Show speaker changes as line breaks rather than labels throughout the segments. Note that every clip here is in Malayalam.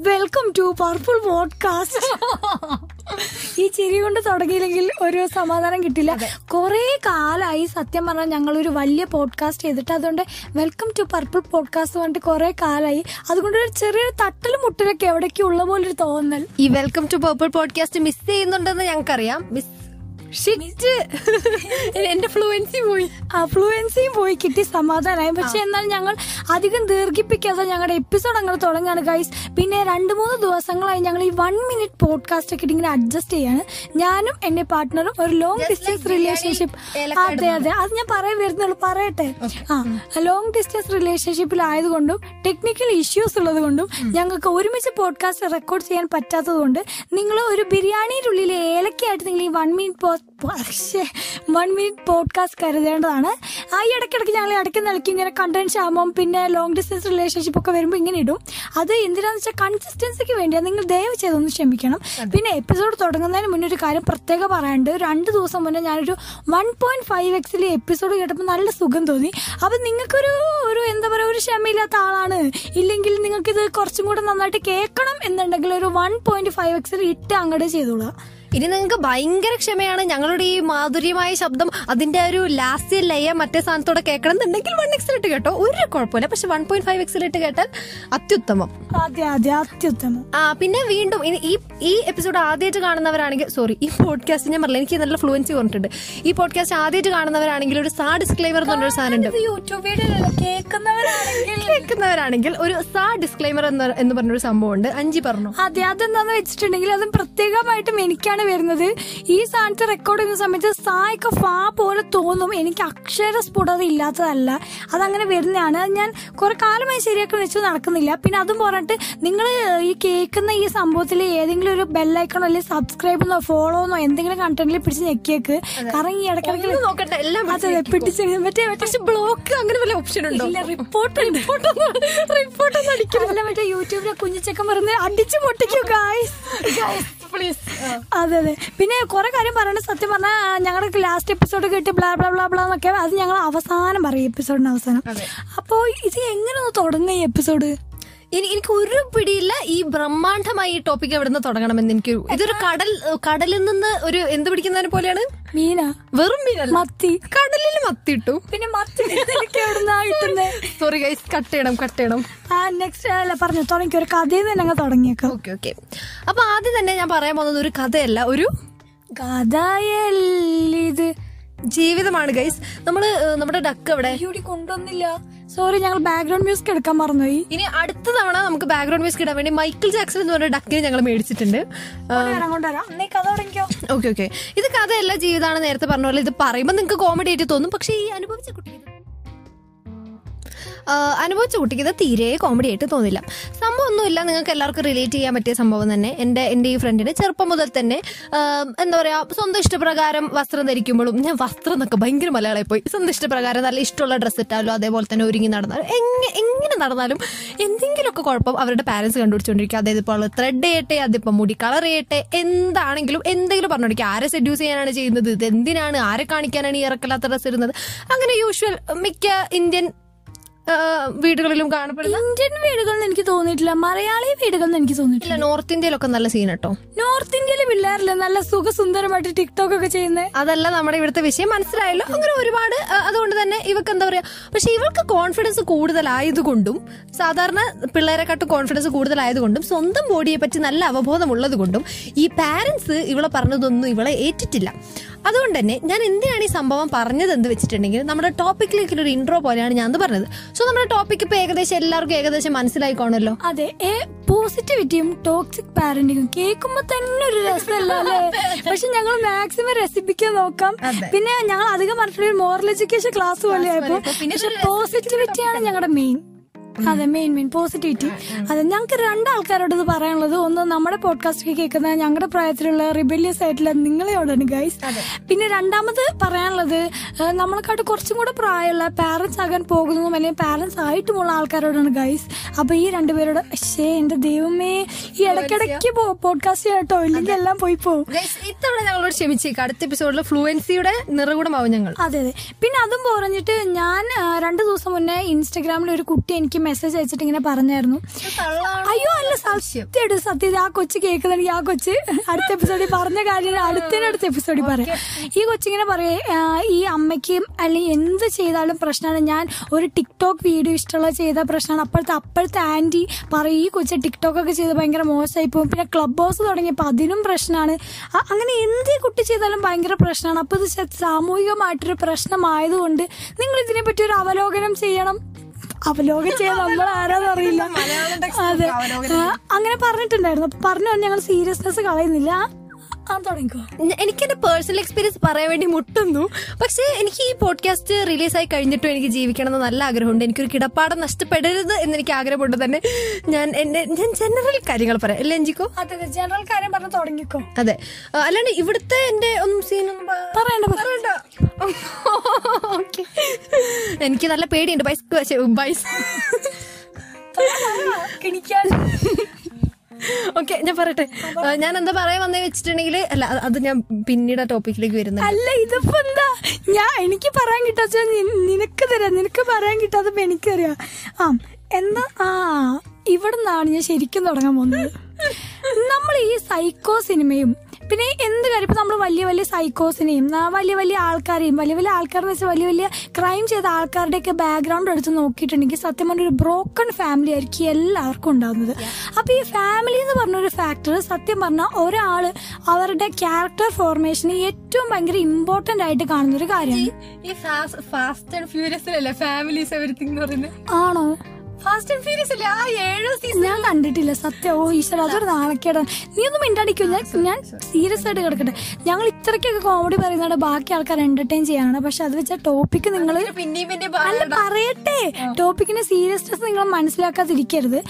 വെൽക്കം ടു പർപ്പിൾ പോഡ്കാസ്റ്റ് ഈ ചിരി കൊണ്ട് തുടങ്ങിയില്ലെങ്കിൽ ഒരു സമാധാനം കിട്ടില്ല. കുറെ കാലമായി സത്യം പറഞ്ഞാൽ ഞങ്ങൾ ഒരു വലിയ പോഡ്കാസ്റ്റ് ചെയ്തിട്ട് അതുകൊണ്ട് വെൽക്കം ടു പർപ്പിൾ പോഡ്കാസ്റ്റ് പറഞ്ഞിട്ട് കുറെ കാലമായി അതുകൊണ്ട് ഒരു ചെറിയൊരു തട്ടലും മുട്ടലൊക്കെ എവിടേക്കും ഉള്ള പോലെ ഒരു തോന്നൽ.
ഈ welcome to purple podcast miss ചെയ്യുന്നുണ്ടെന്ന് ഞങ്ങൾക്കറിയാം. മിസ് എന്റെ ഫ്ലുവൻസി പോയി.
അഫ്ലുവൻസിയും പോയി. കിട്ടി സമാധാനമായി പക്ഷെ എന്നാൽ ഞങ്ങൾ അധികം ദീർഘിപ്പിക്കാതെ ഞങ്ങളുടെ എപ്പിസോഡ് അങ്ങനെ തുടങ്ങാണ് ഗൈസ് പിന്നെ രണ്ട് മൂന്ന് ദിവസങ്ങളായി ഞങ്ങൾ ഈ വൺ മിനിറ്റ് പോഡ്കാസ്റ്റ് ഒക്കെ ഇങ്ങനെ അഡ്ജസ്റ്റ് ചെയ്യാണ്. ഞാനും എന്റെ പാർട്ട്ണറും ഒരു ലോങ് ഡിസ്റ്റൻസ് റിലേഷൻഷിപ്പ് അതെ അതെ. അത് ഞാൻ പറയാൻ വരുന്നുള്ളൂ പറയട്ടെ. ആ ലോങ് ഡിസ്റ്റൻസ് റിലേഷൻഷിപ്പിലായതുകൊണ്ടും ടെക്നിക്കൽ ഇഷ്യൂസ് ഉള്ളത് കൊണ്ടും ഞങ്ങൾക്ക് ഒരുമിച്ച് പോഡ്കാസ്റ്റ് റെക്കോർഡ് ചെയ്യാൻ പറ്റാത്തത് കൊണ്ട് നിങ്ങൾ ഒരു ബിരിയാണിയുടെ ഉള്ളിൽ ഏലക്കായിട്ട് നിങ്ങൾ ഈ one minute one minute podcast കരുതേണ്ടതാണ്. ആ ഈ ഇടയ്ക്കിടയ്ക്ക് ഞങ്ങൾ ഇടയ്ക്ക് നിലയ്ക്ക് ഇങ്ങനെ കണ്ടന്റ് ആകുമ്പം പിന്നെ ലോങ് ഡിസ്റ്റൻസ് റിലേഷൻഷിപ്പ് ഒക്കെ വരുമ്പോൾ ഇങ്ങനെ ഇടും. അത് എന്തിനാന്ന് വെച്ചാൽ കൺസിസ്റ്റൻസിക്ക് വേണ്ടിയാണ് നിങ്ങൾ ദയവ് ചെയ്തൊന്ന് ക്ഷമിക്കണം. പിന്നെ എപ്പിസോഡ് തുടങ്ങുന്നതിന് മുന്നേ ഒരു കാര്യം പ്രത്യേകം പറയാണ്ട്. രണ്ട് ദിവസം മുന്നേ ഞാനൊരു വൺ പോയിന്റ് ഫൈവ് എക്സിലെ എപ്പിസോഡ് കേട്ടപ്പോൾ നല്ല സുഖം തോന്നി. അപ്പം നിങ്ങൾക്കൊരു ഒരു എന്താ പറയുക ഒരു ക്ഷമയില്ലാത്ത ആളാണ്. ഇല്ലെങ്കിൽ നിങ്ങൾക്ക് ഇത് കുറച്ചും കൂടെ നന്നായിട്ട് കേൾക്കണം എന്നുണ്ടെങ്കിൽ ഒരു വൺ പോയിന്റ് ഫൈവ് എക്സിൽ ഇട്ട് അങ്ങോട്ട് ചെയ്തോളാം.
ഇനി നിങ്ങൾക്ക് ഭയങ്കര ക്ഷമയാണ്. ഞങ്ങളുടെ ഈ മാധുര്യമായ ശബ്ദം അതിന്റെ ഒരു ലാസ്റ്റ് ലയ മറ്റേ സ്ഥാനത്തോടെ കേൾക്കണം എന്നുണ്ടെങ്കിൽ വൺ എക്സിലിട്ട് കേട്ടോ. ഒരു കുഴപ്പമില്ല. പക്ഷെ വൺ പോയിന്റ് ഫൈവ് എക്സിലിട്ട് കേട്ടാൽ അത്യുത്തമം.
അതെ അതെ അത്യുത്തമം.
ആ പിന്നെ വീണ്ടും ഈ ഈ എപ്പിസോഡ് ആദ്യമായിട്ട് കാണുന്നവരാണെങ്കിൽ സോറി ഈ പോഡ്കാസ്റ്റ് ഞാൻ പറഞ്ഞില്ല എനിക്ക് നല്ല ഫ്ലുവൻസി പറഞ്ഞിട്ടുണ്ട് ഈ പോഡ്കാസ്റ്റ് ആദ്യമായിട്ട് കാണുന്നവരാണെങ്കിൽ ഒരു സാ ഡിസ്ക്ലൈമർ എന്ന് പറഞ്ഞൊരു സാധനം ഉണ്ട്.
യൂട്യൂബ് വീഡിയോ കേൾക്കുന്നവരാണെങ്കിൽ.
ഒരു സാ ഡിസ്ക്ലൈമർ എന്ന് എന്ന് പറഞ്ഞൊരു സംഭവം ഉണ്ട് അഞ്ചി പറഞ്ഞു.
അതെ അതെന്താന്ന് വെച്ചിട്ടുണ്ടെങ്കിൽ അതും പ്രത്യേകമായിട്ടും എനിക്കാണ് വരുന്നത്. ഈ സ്ഥാനത്ത് റെക്കോർഡ് ചെയ്യുന്ന സമയത്ത് സായൊക്കെ ഫാ പോലെ തോന്നും. എനിക്ക് അക്ഷര സ്ഫുടത ഇല്ലാത്തതല്ല. അതങ്ങനെ വരുന്നതാണ്. അത് ഞാൻ കുറെ കാലമായി ശരിയാക്കി വെച്ചു നടക്കുന്നില്ല. പിന്നെ അതും പറഞ്ഞിട്ട് നിങ്ങൾ ഈ കേൾക്കുന്ന ഈ സംഭവത്തിൽ ഏതെങ്കിലും ഒരു ബെല്ലൈക്കണോ അല്ലെങ്കിൽ സബ്സ്ക്രൈബ് എന്നോ ഫോളോ എന്നോ എന്തെങ്കിലും കണ്ടന്റിൽ പിടിച്ച് ഞെക്കിയേക്ക്. കാരണം ഈ ഇടയ്ക്കിടയ്ക്ക്
നോക്കട്ടെ. എല്ലാം
പിടിച്ച് മറ്റേ
പക്ഷെ ബ്ലോക്ക് അങ്ങനെ വല്ല ഓപ്ഷൻ ഉണ്ടോ?
റിപ്പോർട്ട്
റിപ്പോർട്ട് ഒന്നും അടിക്കില്ല
അല്ല മറ്റേ യൂട്യൂബിലെ കുഞ്ഞിച്ചക്കം പറഞ്ഞ് അടിച്ചു പൊട്ടിക്കൂ ഗായ്സ്
പ്ലീസ്
അതെ അതെ. പിന്നെ കുറെ കാര്യം പറയണ സത്യം പറഞ്ഞാൽ ഞങ്ങളുടെ ലാസ്റ്റ് എപ്പിസോഡ് കിട്ടി ബ്ലാ ബ്ലാ ബ്ലാ ബ്ലാ എന്നൊക്കെ. അത് ഞങ്ങൾ അവസാനം പറയും എപ്പിസോഡിന് അവസാനം. അപ്പോ ഇത് എങ്ങനെ തുടങ്ങുക ഈ എപ്പിസോഡ്
ഇനി എനിക്ക് ഒരു പിടിയില്ല. ഈ ബ്രഹ്മാണ്ഡമായി ഈ ടോപ്പിക് എവിടെ നിന്ന് തുടങ്ങണമെന്ന് എനിക്ക് ഇതൊരു കടൽ കടലിൽ നിന്ന് ഒരു എന്ത് പിടിക്കുന്നതിനെ പോലെയാണ്?
മീന.
വെറും മീനല്ല.
മത്തി.
കടലിൽ
പിന്നെ മത്തി എനിക്ക് എവിടുന്നാ കിട്ടുന്നത്
സോറി ഗൈസ് കട്ട് ചെയ്യണം കട്ട് ചെയ്യണം.
ആ നെക്സ്റ്റ് അല്ല പറഞ്ഞു തുടങ്ങി ഒരു കഥയിൽ നിന്ന് ഞങ്ങൾ തുടങ്ങിയേക്കാം.
ഓക്കെ ഓക്കെ അപ്പൊ ആദ്യം തന്നെ ഞാൻ പറയാൻ പോകുന്നത് ഒരു കഥയല്ല ഒരു
കഥയല്ലിത്
ജീവിതമാണ് ഗൈസ് നമ്മൾ നമ്മുടെ ഡക്ക് അവിടെ
കൊണ്ടുവന്നില്ല. സോറി ഞങ്ങൾ ബാക്ക്ഗ്രൗണ്ട് മ്യൂസിക് എടുക്കാൻ മറന്നുപോയി.
ഇനി അടുത്ത തവണ നമുക്ക് ബാക്ക്ഗ്രൗണ്ട് മ്യൂസിക് ഇടാൻ വേണ്ടി മൈക്കിൾ ജാക്സൺ എന്ന് പറഞ്ഞ ഡക്കിനെ ഞങ്ങൾ മേടിച്ചിട്ടുണ്ട്. ഓക്കെ ഓക്കെ ഇത് കഥയല്ല ജീവിതമാണ് നേരത്തെ പറഞ്ഞ പോലെ. ഇത് പറയുമ്പോൾ നിങ്ങൾക്ക് കോമഡി ആയിട്ട് തോന്നും. പക്ഷേ ഈ അനുഭവിച്ച ആ, അനുഭവിച്ച കുട്ടിക്ക് തീരെ കോമഡി ആയിട്ട് തോന്നില്ല. സംഭവം ഒന്നുമില്ല. നിങ്ങൾക്ക് എല്ലാവർക്കും റിലേറ്റ് ചെയ്യാൻ പറ്റിയ സംഭവം തന്നെ. എന്റെ എന്റെ ഈ ഫ്രണ്ടിന് ചെറുപ്പം മുതൽ തന്നെ എന്താ പറയാ സ്വന്തം ഇഷ്ടപ്രകാരം വസ്ത്രം ധരിക്കുമ്പോഴും ഞാൻ വസ്ത്രം എന്നൊക്കെ ഭയങ്കര മലയാളമായി പോയി. സ്വന്തം ഇഷ്ടപ്രകാരം നല്ല ഇഷ്ടമുള്ള ഡ്രസ്സ് ഇട്ടാലോ അതേപോലെ തന്നെ ഒരുങ്ങി നടന്നാലും എങ്ങനെ എങ്ങനെ നടന്നാലും എന്തെങ്കിലുമൊക്കെ കുഴപ്പം അവരുടെ പാരന്റ്സ് കണ്ടുപിടിച്ചുകൊണ്ടിരിക്കുക അതായത് ഇപ്പോൾ ത്രെഡ് ചെയ്യട്ടെ അതിപ്പോൾ മുടി കളർ ചെയ്യട്ടെ എന്താണെങ്കിലും എന്തെങ്കിലും പറഞ്ഞോണ്ടിരിക്കുക ആരെ സെഡ്യൂസ് ചെയ്യാനാണ് ചെയ്യുന്നത്? ഇത് എന്തിനാണ് ആരെ കാണിക്കാനാണ് ഈ ഇറക്കലാത്ത ഡ്രസ്സ് ഇടുന്നത്? അങ്ങനെ യൂഷ്വൽ മിക്ക ഇന്ത്യൻ വീടുകളിലും കാണപ്പെടുന്ന?
ഇന്ത്യൻ വീടുകളിൽ എനിക്ക് തോന്നിയിട്ടില്ല. മലയാളി വീടുകളിൽ എനിക്ക് തോന്നിയിട്ടില്ല.
നോർത്ത് ഇന്ത്യയിലൊക്കെ നല്ല സീൻ കേട്ടോ.
നോർത്ത് ഇന്ത്യയിലും ഇല്ലാറില്ല. നല്ല സുഖസുന്ദരമായിട്ട് ടിക്ടോക്ക് ഒക്കെ ചെയ്യുന്നത്
അതല്ല നമ്മുടെ ഇവിടുത്തെ വിഷയം. മനസ്സിലായല്ലോ? അങ്ങനെ ഒരുപാട് അതുകൊണ്ട് തന്നെ ഇവക്ക് എന്താ പറയാ പക്ഷെ ഇവൾക്ക് കോൺഫിഡൻസ് കൂടുതലായതുകൊണ്ടും സാധാരണ പിള്ളേരെക്കാട്ടും കോൺഫിഡൻസ് കൂടുതലായതുകൊണ്ടും സ്വന്തം ബോഡിയെ പറ്റി നല്ല അവബോധമുള്ളത് കൊണ്ടും ഈ പാരന്റ്സ് ഇവളെ പറഞ്ഞതൊന്നും ഇവളെ ഏറ്റിട്ടില്ല. അതുകൊണ്ട് തന്നെ ഞാൻ എന്തിനാണ് ഈ സംഭവം പറഞ്ഞത് എന്ന് വെച്ചിട്ടുണ്ടെങ്കിൽ നമ്മുടെ ടോപ്പിക്കിലേക്ക് ഒരു ഇൻട്രോ പോലെയാണ് ഞാൻ പറഞ്ഞത്. സോ നമ്മുടെ ടോപ്പിക് ഇപ്പൊ ഏകദേശം എല്ലാവർക്കും ഏകദേശം മനസ്സിലായിക്കോണല്ലോ.
അതെ പോസിറ്റിവിറ്റിയും ടോക്സിക് പാരന്റിങ്ങും കേൾക്കുമ്പോ തന്നെ ഒരു രസമല്ല പക്ഷെ ഞങ്ങൾ മാക്സിമം രസിപ്പിക്കാൻ നോക്കാം. പിന്നെ ഞങ്ങൾ അധികം പറഞ്ഞിട്ടുള്ള മോറൽ എഡ്യൂക്കേഷൻ ക്ലാസ് പോലെ. ആയപ്പോ പക്ഷെ പോസിറ്റിവിറ്റിയാണ് ഞങ്ങളുടെ മെയിൻ അതെ മെയിൻ മെയിൻ പോസിറ്റിവിറ്റി അതെ ഞങ്ങൾക്ക് രണ്ടാൾക്കാരോട് ഇത് പറയാനുള്ളത് ഒന്ന് നമ്മുടെ പോഡ്കാസ്റ്റ് കേൾക്കുന്ന ഞങ്ങളുടെ പ്രായത്തിലുള്ള റിബല്യസ് ആയിട്ടുള്ള നിങ്ങളെയോടാണ് ഗൈസ് പിന്നെ രണ്ടാമത് പറയാനുള്ളത് നമ്മളെക്കാട്ട് കുറച്ചും കൂടെ പ്രായമുള്ള പാരന്റ്സ് ആകാൻ പോകുന്നതും അല്ലെങ്കിൽ പാരന്റ്സ് ആയിട്ടുമുള്ള ആൾക്കാരോടാണ് ഗൈസ് അപ്പൊ ഈ രണ്ടുപേരോട് പക്ഷേ എന്റെ ദൈവമേ ഈ ഇടയ്ക്കിടയ്ക്ക് പോഡ്കാസ്റ്റ് കേട്ടോ. ഇല്ലെങ്കിൽ എല്ലാം പോയി പോകും
ഇത്തവണ ഞങ്ങളോട് ക്ഷമിച്ചേക്ക്. അടുത്ത എപ്പിസോഡിൽ ഫ്ലുവൻസിയുടെ നിറകൂടമാവും ഞങ്ങൾ.
അതെ അതെ. പിന്നെ അതും പറഞ്ഞിട്ട് ഞാൻ രണ്ടു ദിവസം മുന്നേ ഇൻസ്റ്റാഗ്രാമിൽ ഒരു കുട്ടി എനിക്ക് മെസ്സേജ് അയച്ചിട്ട് ഇങ്ങനെ പറഞ്ഞായിരുന്നു. അയ്യോ അല്ല സത്യം. സത്യം ആ കൊച്ചു കേൾക്കുന്നുണ്ടെങ്കിൽ ആ കൊച്ച് അടുത്ത എപ്പിസോഡിൽ പറഞ്ഞ കാര്യം അടുത്തതിനടുത്ത എപ്പിസോഡിൽ പറയാം. ഈ കൊച്ചിങ്ങനെ പറയേ ഈ അമ്മയ്ക്കും അല്ലെങ്കിൽ എന്ത് ചെയ്താലും പ്രശ്നമാണ്. ഞാൻ ഒരു ടിക്ടോക്ക് വീഡിയോ ഇഷ്ടമുള്ള ചെയ്ത പ്രശ്നമാണ്. അപ്പോഴത്തെ അപ്പോഴത്തെ ആന്റി പറയും ഈ കൊച്ചു ടിക്ടോക്ക് ഒക്കെ ചെയ്ത് ഭയങ്കര മോശമായി പോകും. പിന്നെ ക്ലബ് ഹൗസ് തുടങ്ങിയപ്പോൾ അതിനും പ്രശ്നമാണ്. അങ്ങനെ എന്ത് കുട്ടി ചെയ്താലും ഭയങ്കര പ്രശ്നമാണ്. അപ്പോൾ ഇത് സാമൂഹികമായിട്ടൊരു പ്രശ്നമായതുകൊണ്ട് നിങ്ങൾ ഇതിനെപ്പറ്റി ഒരു അവലോകനം ചെയ്യണം. അവലോകനം ചെയ്യാൻ നമ്മൾ ആരാന്ന് അറിയില്ല. അതെ. അങ്ങനെ പറഞ്ഞിട്ടുണ്ടായിരുന്നു. പറഞ്ഞു ഞങ്ങൾ സീരിയസ്നെസ് കളയുന്നില്ല.
എനിക്ക് എന്റെ പേഴ്സണൽ എക്സ്പീരിയൻസ് പറയാൻ വേണ്ടി മുട്ടുന്നു. പക്ഷേ എനിക്ക് ഈ പോഡ്കാസ്റ്റ് റിലീസ് ആയി കഴിഞ്ഞിട്ടും എനിക്ക് ജീവിക്കണം എന്ന് നല്ല ആഗ്രഹമുണ്ട്. എനിക്കൊരു കിടപ്പാടം നഷ്ടപ്പെടരുത് എന്ന് എനിക്ക് ആഗ്രഹമുണ്ട് തന്നെ. ഞാൻ എന്റെ ഞാൻ ജനറൽ കാര്യങ്ങൾ പറയാം. അല്ലേ അഞ്ചിക്കോ?
അതെ ജനറൽ കാര്യം പറഞ്ഞു തുടങ്ങിക്കോ.
അതെ. അല്ലാണ്ട് ഇവിടുത്തെ എന്റെ ഒന്നും സീനൊന്നും
പറയണ്ട പറയണ്ട.
ഓക്കെ എനിക്ക് നല്ല പേടിയുണ്ട്. ബൈസ് ബൈസ്
കിണിക്കാൻ.
ഓക്കെ ഞാൻ പറയട്ടെ. ഞാൻ എന്താ പറയാൻ വന്നേ വെച്ചിട്ടുണ്ടെങ്കിൽ അല്ല അത് ഞാൻ പിന്നീട് ആ ടോപ്പിക്കിലേക്ക് വരുന്നത്.
അല്ല ഇതിപ്പോ എന്താ? ഞാൻ എനിക്ക് പറയാൻ കിട്ടാച്ച നിനക്ക് തരാം നിനക്ക് പറയാൻ കിട്ടാത്തപ്പോ എനിക്കറിയാം. ആ എന്താ ആ ഇവിടെ നിന്നാണ് ഞാൻ ശരിക്കും തുടങ്ങാൻ പോകുന്നത്. നമ്മൾ ഈ സൈക്കോ സിനിമയും പിന്നെ എന്ത് കാര്യം? ഇപ്പൊ നമ്മൾ വലിയ വലിയ സൈക്കോസിനെയും വലിയ വലിയ ആൾക്കാരെയും വലിയ വലിയ ആൾക്കാരെന്ന് വെച്ചാൽ വലിയ വലിയ ക്രൈം ചെയ്ത ആൾക്കാരുടെയൊക്കെ ബാക്ക്ഗ്രൗണ്ട് എടുത്ത് നോക്കിയിട്ടുണ്ടെങ്കിൽ സത്യം പറഞ്ഞ ഒരു ബ്രോക്കൺ ഫാമിലി ആയിരിക്കും എല്ലാവർക്കും ഉണ്ടാകുന്നത് അപ്പൊ ഈ ഫാമിലി എന്ന് പറഞ്ഞൊരു ഫാക്ടർ സത്യം പറഞ്ഞാൽ ഒരാൾ അവരുടെ ക്യാരക്ടർ ഫോർമേഷന് ഏറ്റവും ഭയങ്കര ഇമ്പോർട്ടന്റ് ആയിട്ട് കാണുന്ന ഒരു കാര്യമാണ്.
ഈ ഫാസ്റ്റ് ആൻഡ് ഫ്യൂരിയസ് അല്ലേ? ഫാമിലീസ് എവറിത്തിങ്
ആണോ?
ഫാസ്റ്റ് ആൻഡ് ഫ്യൂരിയസ് അല്ലേ? ആ ഏഴോ സീസൺ
ഞാൻ കണ്ടിട്ടില്ല സത്യം. ഓ ഈശ്വര അതൊരു നാണക്കേടാണ് നീ ഒന്നും മിണ്ടാടിക്കോ ഞാൻ ഞാൻ സീരിയസ് ആയിട്ട് കിടക്കട്ടെ. ഞങ്ങൾ ഇത്രയ്ക്കൊക്കെ കോമഡി പറയുന്നത് ബാക്കി ആൾക്കാർ എന്റർടൈൻ ചെയ്യാനാണ് പക്ഷെ അത് വെച്ച ടോപ്പിക്ക് നിങ്ങൾ അല്ല പറയട്ടെ. ടോപ്പിക്കിന്റെ സീരിയസ്നെസ് നിങ്ങൾ മനസ്സിലാക്കാതിരിക്കരുത്.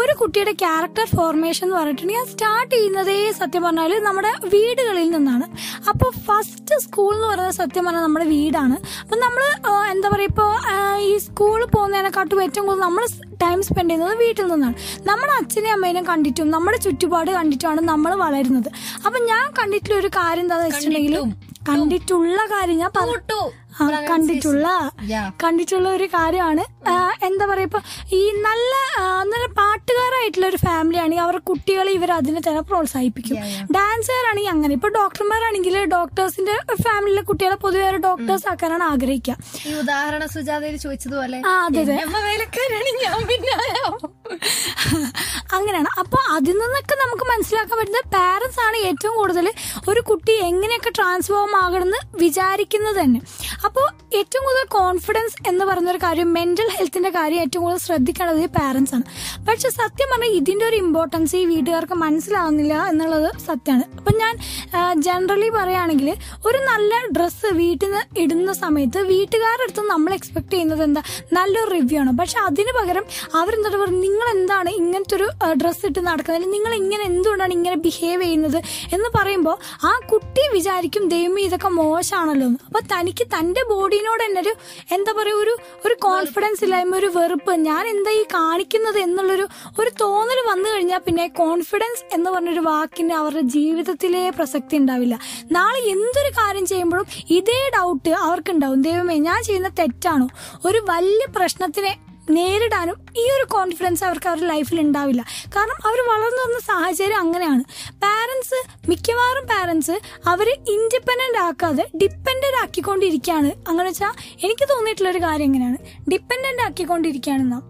ഒരു കുട്ടിയുടെ ക്യാരക്ടർ ഫോർമേഷൻ എന്ന് പറഞ്ഞിട്ടുണ്ടെങ്കിൽ ഞാൻ സ്റ്റാർട്ട് ചെയ്യുന്നതേ സത്യം പറഞ്ഞാൽ നമ്മുടെ വീടുകളിൽ നിന്നാണ്. അപ്പൊ ഫസ്റ്റ് സ്കൂൾ എന്ന് പറയുന്നത് സത്യം പറഞ്ഞാൽ നമ്മുടെ വീടാണ്. അപ്പൊ നമ്മൾ എന്താ പറയാ ഇപ്പൊ ഈ സ്കൂളിൽ പോകുന്നതിനെക്കാട്ടും ഏറ്റവും കൂടുതൽ നമ്മൾ ടൈം സ്പെൻഡ് ചെയ്യുന്നത് വീട്ടിൽ നിന്നാണ്. നമ്മുടെ അച്ഛനെയും അമ്മേനെയും കണ്ടിട്ടും നമ്മുടെ ചുറ്റുപാട് കണ്ടിട്ടുമാണ് നമ്മൾ വളരുന്നത്. അപ്പൊ ഞാൻ കണ്ടിട്ടുള്ള ഒരു കാര്യം എന്താണെന്ന് വെച്ചിട്ടുണ്ടെങ്കിൽ കണ്ടിട്ടുള്ള കാര്യം ഞാൻ പറ- ആ, കണ്ടിട്ടുള്ള. കണ്ടിട്ടുള്ള ഒരു കാര്യമാണ്. എന്താ പറയാ ഇപ്പൊ ഈ നല്ല നല്ല പാട്ടുകാരായിട്ടുള്ള ഒരു ഫാമിലി ആണെങ്കിൽ അവരുടെ കുട്ടികളെ ഇവർ അതിനെ തന്നെ പ്രോത്സാഹിപ്പിക്കും. ഡാൻസുകാരാണെങ്കിൽ അങ്ങനെ. ഇപ്പൊ ഡോക്ടർമാരാണെങ്കിൽ ഡോക്ടേഴ്സിന്റെ ഫാമിലിയിലെ കുട്ടികളെ പൊതുവെ ഡോക്ടേഴ്സ് ആക്കാനാണ് ആഗ്രഹിക്കുക.
ഈ ഉദാഹരണ സുജാതയിൽ ചോദിച്ചതുപോലെ
അതെ അങ്ങനെയാണ്. അപ്പൊ അതിൽ നിന്നൊക്കെ നമുക്ക് മനസ്സിലാക്കാൻ പറ്റുന്നത് പാരന്റ്സ് ആണ് ഏറ്റവും കൂടുതൽ ഒരു കുട്ടി എങ്ങനെയൊക്കെ ട്രാൻസ്ഫോം ആകണമെന്ന് വിചാരിക്കുന്നത് തന്നെ. അപ്പോൾ ഏറ്റവും കൂടുതൽ കോൺഫിഡൻസ് എന്ന് പറയുന്ന ഒരു കാര്യം മെന്റൽ ഹെൽത്തിന്റെ കാര്യം ഏറ്റവും കൂടുതൽ ശ്രദ്ധിക്കേണ്ടത് ഈ പാരന്റ്സ് ആണ്. പക്ഷെ സത്യം പറഞ്ഞാൽ ഇതിന്റെ ഒരു ഇമ്പോർട്ടൻസ് ഈ വീട്ടുകാർക്ക് മനസ്സിലാവുന്നില്ല എന്നുള്ളത് സത്യമാണ്. അപ്പൊ ഞാൻ ജനറലി പറയുകയാണെങ്കിൽ ഒരു നല്ല ഡ്രസ്സ് വീട്ടിൽ നിന്ന് ഇടുന്ന സമയത്ത് വീട്ടുകാരുടെ അടുത്ത് നമ്മൾ എക്സ്പെക്ട് ചെയ്യുന്നത് എന്താ? നല്ലൊരു റിവ്യൂ ആണ്. പക്ഷെ അതിന് പകരം അവരെന്താ പറയുക? നിങ്ങൾ എന്താണ് ഇങ്ങനത്തെ ഒരു ഡ്രസ്സ് ഇട്ട് നടക്കുന്നത്? നിങ്ങൾ ഇങ്ങനെ എന്തുകൊണ്ടാണ് ഇങ്ങനെ ബിഹേവ് ചെയ്യുന്നത്? എന്ന് പറയുമ്പോൾ ആ കുട്ടി വിചാരിക്കും ദൈവം ഇതൊക്കെ മോശമാണല്ലോ അപ്പൊ തനിക്ക് തന്റെ ബോഡിനോട് തന്നെ ഒരു എന്താ പറയുക ഒരു ഒരു കോൺഫിഡൻസ് ഇല്ലായ്മ ഒരു വെറുപ്പ്. ഞാൻ എന്താ ഈ കാണിക്കുന്നത് എന്നുള്ളൊരു ഒരു തോന്നൽ വന്നു കഴിഞ്ഞാൽ പിന്നെ കോൺഫിഡൻസ് എന്ന് പറഞ്ഞൊരു വാക്കിന് അവരുടെ ജീവിതത്തിലേ പ്രസക്തി ഉണ്ടാവില്ല. നാളെ എന്തൊരു കാര്യം ചെയ്യുമ്പോഴും ഇതേ ഡൗട്ട് അവർക്കുണ്ടാവും ദൈവമേ ഞാൻ ചെയ്യുന്ന തെറ്റാണോ? ഒരു വലിയ പ്രശ്നത്തിനെ നേരിടാനും ഈ ഒരു കോൺഫിഡൻസ് അവർക്ക് അവരുടെ ലൈഫിൽ ഉണ്ടാവില്ല. കാരണം അവർ വളർന്നു വന്ന സാഹചര്യം അങ്ങനെയാണ്. പാരൻസ് മിക്കവാറും പാരൻസ് അവരെ ഇൻഡിപെൻഡന്റ് ആക്കാതെ ഡിപ്പെൻഡന്റ് ആക്കിക്കൊണ്ടിരിക്കുകയാണ്. അങ്ങനെ വെച്ചാൽ എനിക്ക് തോന്നിയിട്ടുള്ള ഒരു കാര്യം എങ്ങനെയാണ് ഡിപ്പെൻഡന്റ് ആക്കിക്കൊണ്ടിരിക്കുകയാണെന്നാ.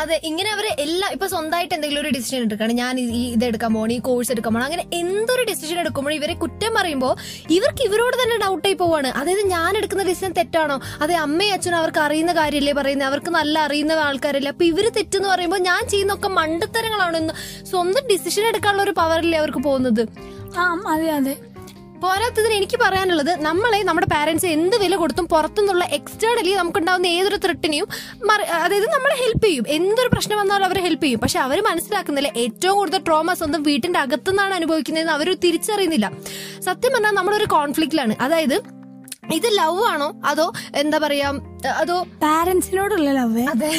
അതെ ഇങ്ങനെ അവർ എല്ലാം ഇപ്പൊ സ്വന്തമായിട്ട് എന്തെങ്കിലും ഒരു ഡിസിഷൻ എടുക്കണം. ഞാൻ ഈ ഇത് എടുക്കാൻ പോകണം ഈ കോഴ്സ് എടുക്കാൻ പോകണം അങ്ങനെ എന്തൊരു ഡിസിഷൻ എടുക്കുമ്പോഴും ഇവരെ കുറ്റം പറയുമ്പോൾ ഇവർക്ക് ഇവരോട് തന്നെ ഡൗട്ട് ആയി പോവാണ്. അതായത് ഞാൻ എടുക്കുന്ന ഡിസിഷൻ തെറ്റാണോ? അതെ അമ്മയും അച്ഛനും അവർക്ക് അറിയുന്ന കാര്യമല്ലേ പറയുന്നത് അവർക്ക് നല്ല അറിയുന്ന ആൾക്കാരല്ലേ. അപ്പൊ ഇവർ തെറ്റെന്ന് പറയുമ്പോൾ ഞാൻ ചെയ്യുന്നൊക്കെ മണ്ടത്തരങ്ങളാണോ. എന്ന് സ്വന്തം ഡിസിഷൻ എടുക്കാനുള്ള ഒരു പവറല്ലേ അവർക്ക് പോകുന്നത്?
ആ അതെ അതെ.
പോരാത്തതിന് എനിക്ക് പറയാനുള്ളത് നമ്മളെ നമ്മുടെ പാരന്റ്സ് എന്ത് വില കൊടുത്തും പുറത്തുനിന്നുള്ള എക്സ്റ്റേണലി നമുക്കുണ്ടാവുന്ന ഏതൊരു ത്രെട്ടിനെയും അതായത് നമ്മളെ ഹെൽപ്പ് ചെയ്യും. എന്തൊരു പ്രശ്നം വന്നാലും അവരെ ഹെൽപ്പ് ചെയ്യും. പക്ഷെ അവർ മനസ്സിലാക്കുന്നില്ല ഏറ്റവും കൂടുതൽ ട്രോമ സ്വന്തം വീട്ടിന്റെ അകത്തുനിന്നാണ് അനുഭവിക്കുന്നതെന്ന് അവർ തിരിച്ചറിയുന്നില്ല. സത്യം പറഞ്ഞാൽ നമ്മളൊരു കോൺഫ്ലിക്റ്റിലാണ് അതായത് ഇത് ലവ് ആണോ? അതോ എന്താ പറയാ അതോ
പാരന്റ്സിനോടുള്ള ലവ്
അതെ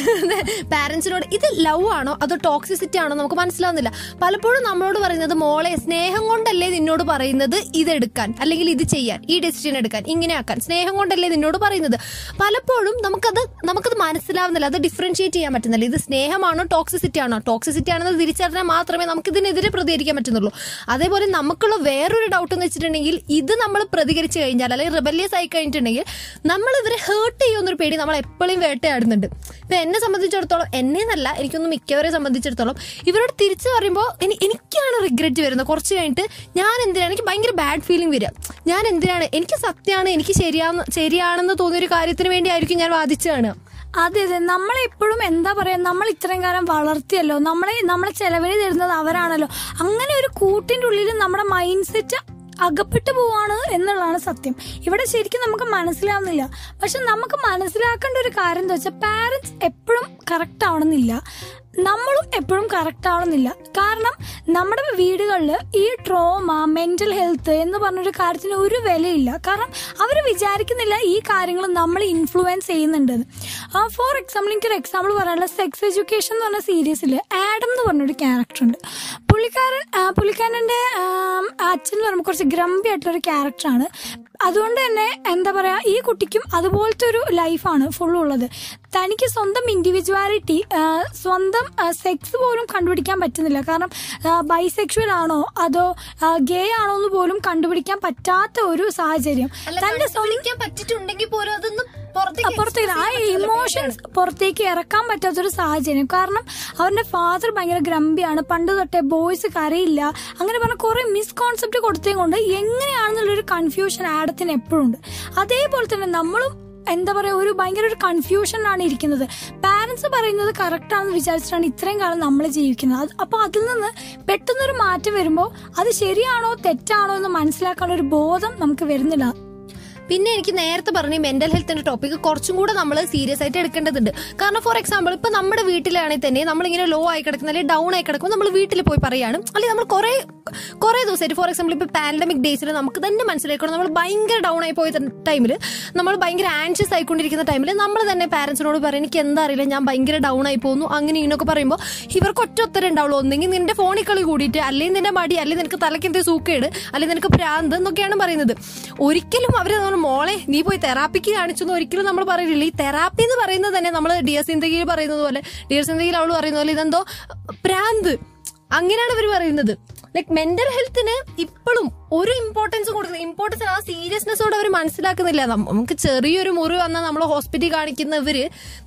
പാരന്റ്സിനോട് ഇത് ലവ് ആണോ? അതോ ടോക്സിസിറ്റി ആണോ? നമുക്ക് മനസ്സിലാവുന്നില്ല. പലപ്പോഴും നമ്മളോട് പറയുന്നത് മോളെ സ്നേഹം കൊണ്ടല്ലേ നിന്നോട് പറയുന്നത് ഇതെടുക്കാൻ അല്ലെങ്കിൽ ഇത് ചെയ്യാൻ? ഈ ഡെസിഷൻ എടുക്കാൻ? ഇങ്ങനെ ആക്കാൻ? സ്നേഹം കൊണ്ടല്ലേ നിന്നോട് പറയുന്നത്? പലപ്പോഴും നമുക്കത് നമുക്കത് മനസ്സിലാവുന്നില്ല. അത് ഡിഫറൻഷിയേറ്റ് ചെയ്യാൻ പറ്റുന്നില്ല. ഇത് സ്നേഹമാണോ ടോക്സിസിറ്റി ആണോ? ടോക്സിസിറ്റി ആണെന്ന് തിരിച്ചറിഞ്ഞാൽ മാത്രമേ നമുക്ക് ഇതിനെതിരെ പ്രതികരിക്കാൻ പറ്റുന്നുള്ളൂ. അതേപോലെ നമുക്കുള്ള വേറൊരു ഡൗട്ട് എന്ന് വെച്ചിട്ടുണ്ടെങ്കിൽ ഇത് നമ്മൾ പ്രതികരിച്ചു കഴിഞ്ഞാൽ അല്ലെങ്കിൽ റിബല്യസ് ആയി കഴിഞ്ഞിട്ടുണ്ടെങ്കിൽ നമ്മൾ ഇവരെ ഹേർട്ട് ചെയ്യുന്നൊരു പേടി നമ്മൾ എപ്പോഴും വേട്ടയാടുന്നുണ്ട്. ഇപ്പൊ എന്നെ സംബന്ധിച്ചിടത്തോളം എന്നെ എന്നല്ല എനിക്കൊന്നും മിക്കവരെ സംബന്ധിച്ചിടത്തോളം ഇവരോട് തിരിച്ചു പറയുമ്പോൾ എനി- എനിക്കാണ് റിഗ്രറ്റ് വരുന്നത്. കുറച്ച് കഴിഞ്ഞിട്ട് ഞാൻ എന്തിനാണ് എനിക്ക് ഭയങ്കര ബാഡ് ഫീലിംഗ് വരിക. ഞാൻ എന്തിനാണ് എനിക്ക് സത്യമാണ് എനിക്ക് ശരിയാന്ന് ശരിയാണെന്ന് തോന്നിയ ഒരു കാര്യത്തിന് വേണ്ടി ആയിരിക്കും ഞാൻ വാദിച്ചതാണ്
അതെ അതെ. നമ്മളെപ്പോഴും എന്താ പറയാ നമ്മൾ ഇത്രയും കാലം വളർത്തിയല്ലോ. നമ്മളെ നമ്മളെ ചെലവിന് തരുന്നത് അവരാണല്ലോ. അങ്ങനെ ഒരു കൂട്ടിന്റെ ഉള്ളിൽ നമ്മുടെ മൈൻഡ് സെറ്റ് അകപ്പെട്ടു പോവാണ് എന്നുള്ളതാണ് സത്യം. ഇവിടെ ശരിക്കും നമുക്ക് മനസ്സിലാവുന്നില്ല. പക്ഷെ നമുക്ക് മനസ്സിലാക്കേണ്ട ഒരു കാര്യം എന്താ വെച്ചാൽ പാരന്റ്സ് എപ്പോഴും കറക്റ്റ് ആവണമെന്നില്ല. നമ്മളും എപ്പോഴും കറക്റ്റ് ആവണമെന്നില്ല. കാരണം നമ്മുടെ വീടുകളിൽ ഈ ട്രോമ മെന്റൽ ഹെൽത്ത് എന്ന് പറഞ്ഞൊരു കാര്യത്തിന് ഒരു വിലയില്ല. കാരണം അവർ വിചാരിക്കുന്നില്ല ഈ കാര്യങ്ങൾ നമ്മൾ ഇൻഫ്ലുവൻസ് ചെയ്യുന്നുണ്ട് ഫോർ എക്സാമ്പിൾ എനിക്കൊരു എക്സാമ്പിൾ പറയാനുള്ള സെക്സ് എഡ്യൂക്കേഷൻ എന്ന് പറഞ്ഞ സീരീസിൽ ആഡം എന്ന് പറഞ്ഞൊരു ക്യാരക്ടർ ഉണ്ട്. പുള്ളിക്കാരൻ പുള്ളിക്കാരന്റെ അച്ഛൻ എന്ന് പറയുമ്പോൾ കുറച്ച് ഗ്രംബി ആയിട്ടുള്ളൊരു ക്യാരക്ടറാണ് അതുകൊണ്ട് തന്നെ എന്താ പറയാ ഈ കുട്ടിക്കും അതുപോലത്തെ ഒരു ലൈഫാണ് ഫുള്ളുള്ളത് തനിക്ക് സ്വന്തം ഇൻഡിവിജ്വാലിറ്റി സ്വന്തം സെക്സ് പോലും കണ്ടുപിടിക്കാൻ പറ്റുന്നില്ല. കാരണം ബൈസെക്ഷൽ ആണോ അതോ ഗേ ആണോ എന്ന് പോലും കണ്ടുപിടിക്കാൻ പറ്റാത്ത ഒരു സാഹചര്യം. തന്റെ സ്വന്തം
പറ്റിട്ടുണ്ടെങ്കിൽ പോലും അതൊന്നും
പുറത്തേക്ക് ആ ഇമോഷൻസ് പുറത്തേക്ക് ഇറക്കാൻ പറ്റാത്തൊരു സാഹചര്യം. കാരണം അവരുടെ ഫാദർ ഭയങ്കര ഗ്രംബിയാണ് പണ്ട് തൊട്ടേ ബോയ്സ് കരയില്ല. അങ്ങനെ പറഞ്ഞ കുറെ മിസ്കോൺസെപ്റ്റ് കൊടുത്തേ കൊണ്ട് എങ്ങനെയാണെന്നുള്ളൊരു കൺഫ്യൂഷൻ ആഡത്തിന് എപ്പോഴും ഉണ്ട്. അതേപോലെ തന്നെ നമ്മളും എന്താ പറയുക ഒരു ഭയങ്കര ഒരു കൺഫ്യൂഷനിലാണ് ഇരിക്കുന്നത്. പാരൻസ് പറയുന്നത് കറക്റ്റാണെന്ന് വിചാരിച്ചിട്ടാണ് ഇത്രയും കാലം നമ്മൾ ജീവിക്കുന്നത്. അപ്പോൾ അതിൽ നിന്ന് പെട്ടെന്നൊരു മാറ്റം വരുമ്പോൾ അത് ശരിയാണോ തെറ്റാണോ എന്ന് മനസ്സിലാക്കാനുള്ള ഒരു ബോധം നമുക്ക് വരുന്നില്ല.
പിന്നെ എനിക്ക് നേരത്തെ പറഞ്ഞ മെന്റൽ ഹെൽത്തിന്റെ ടോപ്പിക് കുറച്ചും കൂടെ നമ്മൾ സീരിയസ് ആയിട്ട് എടുക്കേണ്ടതുണ്ട്. കാരണം ഫോർ എക്സാമ്പിൾ ഇപ്പൊ നമ്മുടെ വീട്ടിലാണെങ്കിൽ തന്നെ നമ്മളിങ്ങനെ ലോ ആയി കിടക്കുന്ന അല്ലെങ്കിൽ ഡൗൺ ആയി കിടക്കുമ്പോൾ നമ്മൾ വീട്ടിൽ പോയി പറയാണ് അല്ലെങ്കിൽ നമ്മൾ കുറെ കുറെ ദിവസമായിട്ട് ഫോർ എക്സാമ്പിൾ ഇപ്പൊ പാൻഡമിക് ഡേയ്സിൽ നമുക്ക് തന്നെ മനസ്സിലാക്കണം നമ്മൾ ഭയങ്കര ഡൗൺ ആയി പോയ ടൈമിൽ നമ്മൾ ഭയങ്കര ആൻഷ്യസ് ആയിക്കൊണ്ടിരിക്കുന്ന ടൈമിൽ നമ്മൾ തന്നെ പാരന്റ്സിനോട് പറയും എനിക്ക് എന്താ അറിയില്ല ഞാൻ ഭയങ്കര ഡൗൺ ആയി പോകുന്നു. അങ്ങനെ ഇങ്ങനെയൊക്കെ പറയുമ്പോൾ ഇവർക്ക് ഒറ്റ ഉത്തരം ഉണ്ടാവുള്ളൂ. ഒന്നെങ്കിൽ നിന്റെ ഫോണിൽ കളി കൂടിയിട്ട് അല്ലെങ്കിൽ നിന്റെ മടി അല്ലെങ്കിൽ നിനക്ക് തലയ്ക്ക് സൂക്കേട് അല്ലെങ്കിൽ നിനക്ക് പ്രാന്ത് എന്നൊക്കെയാണ് പറയുന്നത്. ഒരിക്കലും അവർ നമ്മൾ മോളെ നീ പോയി തെറാപ്പിക്ക് കാണിച്ചു എന്ന് ഒരിക്കലും നമ്മൾ പറയുന്നില്ല ഈ തെറാപ്പി എന്ന് പറയുന്നത് തന്നെ നമ്മൾ ഡിയർ സിന്ദഗിയിൽ പറയുന്നത് പോലെ ഡിയർ സിന്ദഗിയിൽ അവൾ പറയുന്ന പോലെ ഇതെന്തോ പ്രാന്ത് അങ്ങനെയാണ് അവർ പറയുന്നത്. ലൈക് മെന്റൽ ഹെൽത്തിന് ഇപ്പോഴും ഒരു ഇമ്പോർട്ടൻസ് കൊടുക്കുന്നത് ഇമ്പോർട്ടൻസ് ആ സീരിയസ്നെസ്സോടെ അവർ മനസ്സിലാക്കുന്നില്ല. നമുക്ക് ചെറിയൊരു മുറി വന്നാൽ നമ്മൾ ഹോസ്പിറ്റലിൽ കാണിക്കുന്നവര്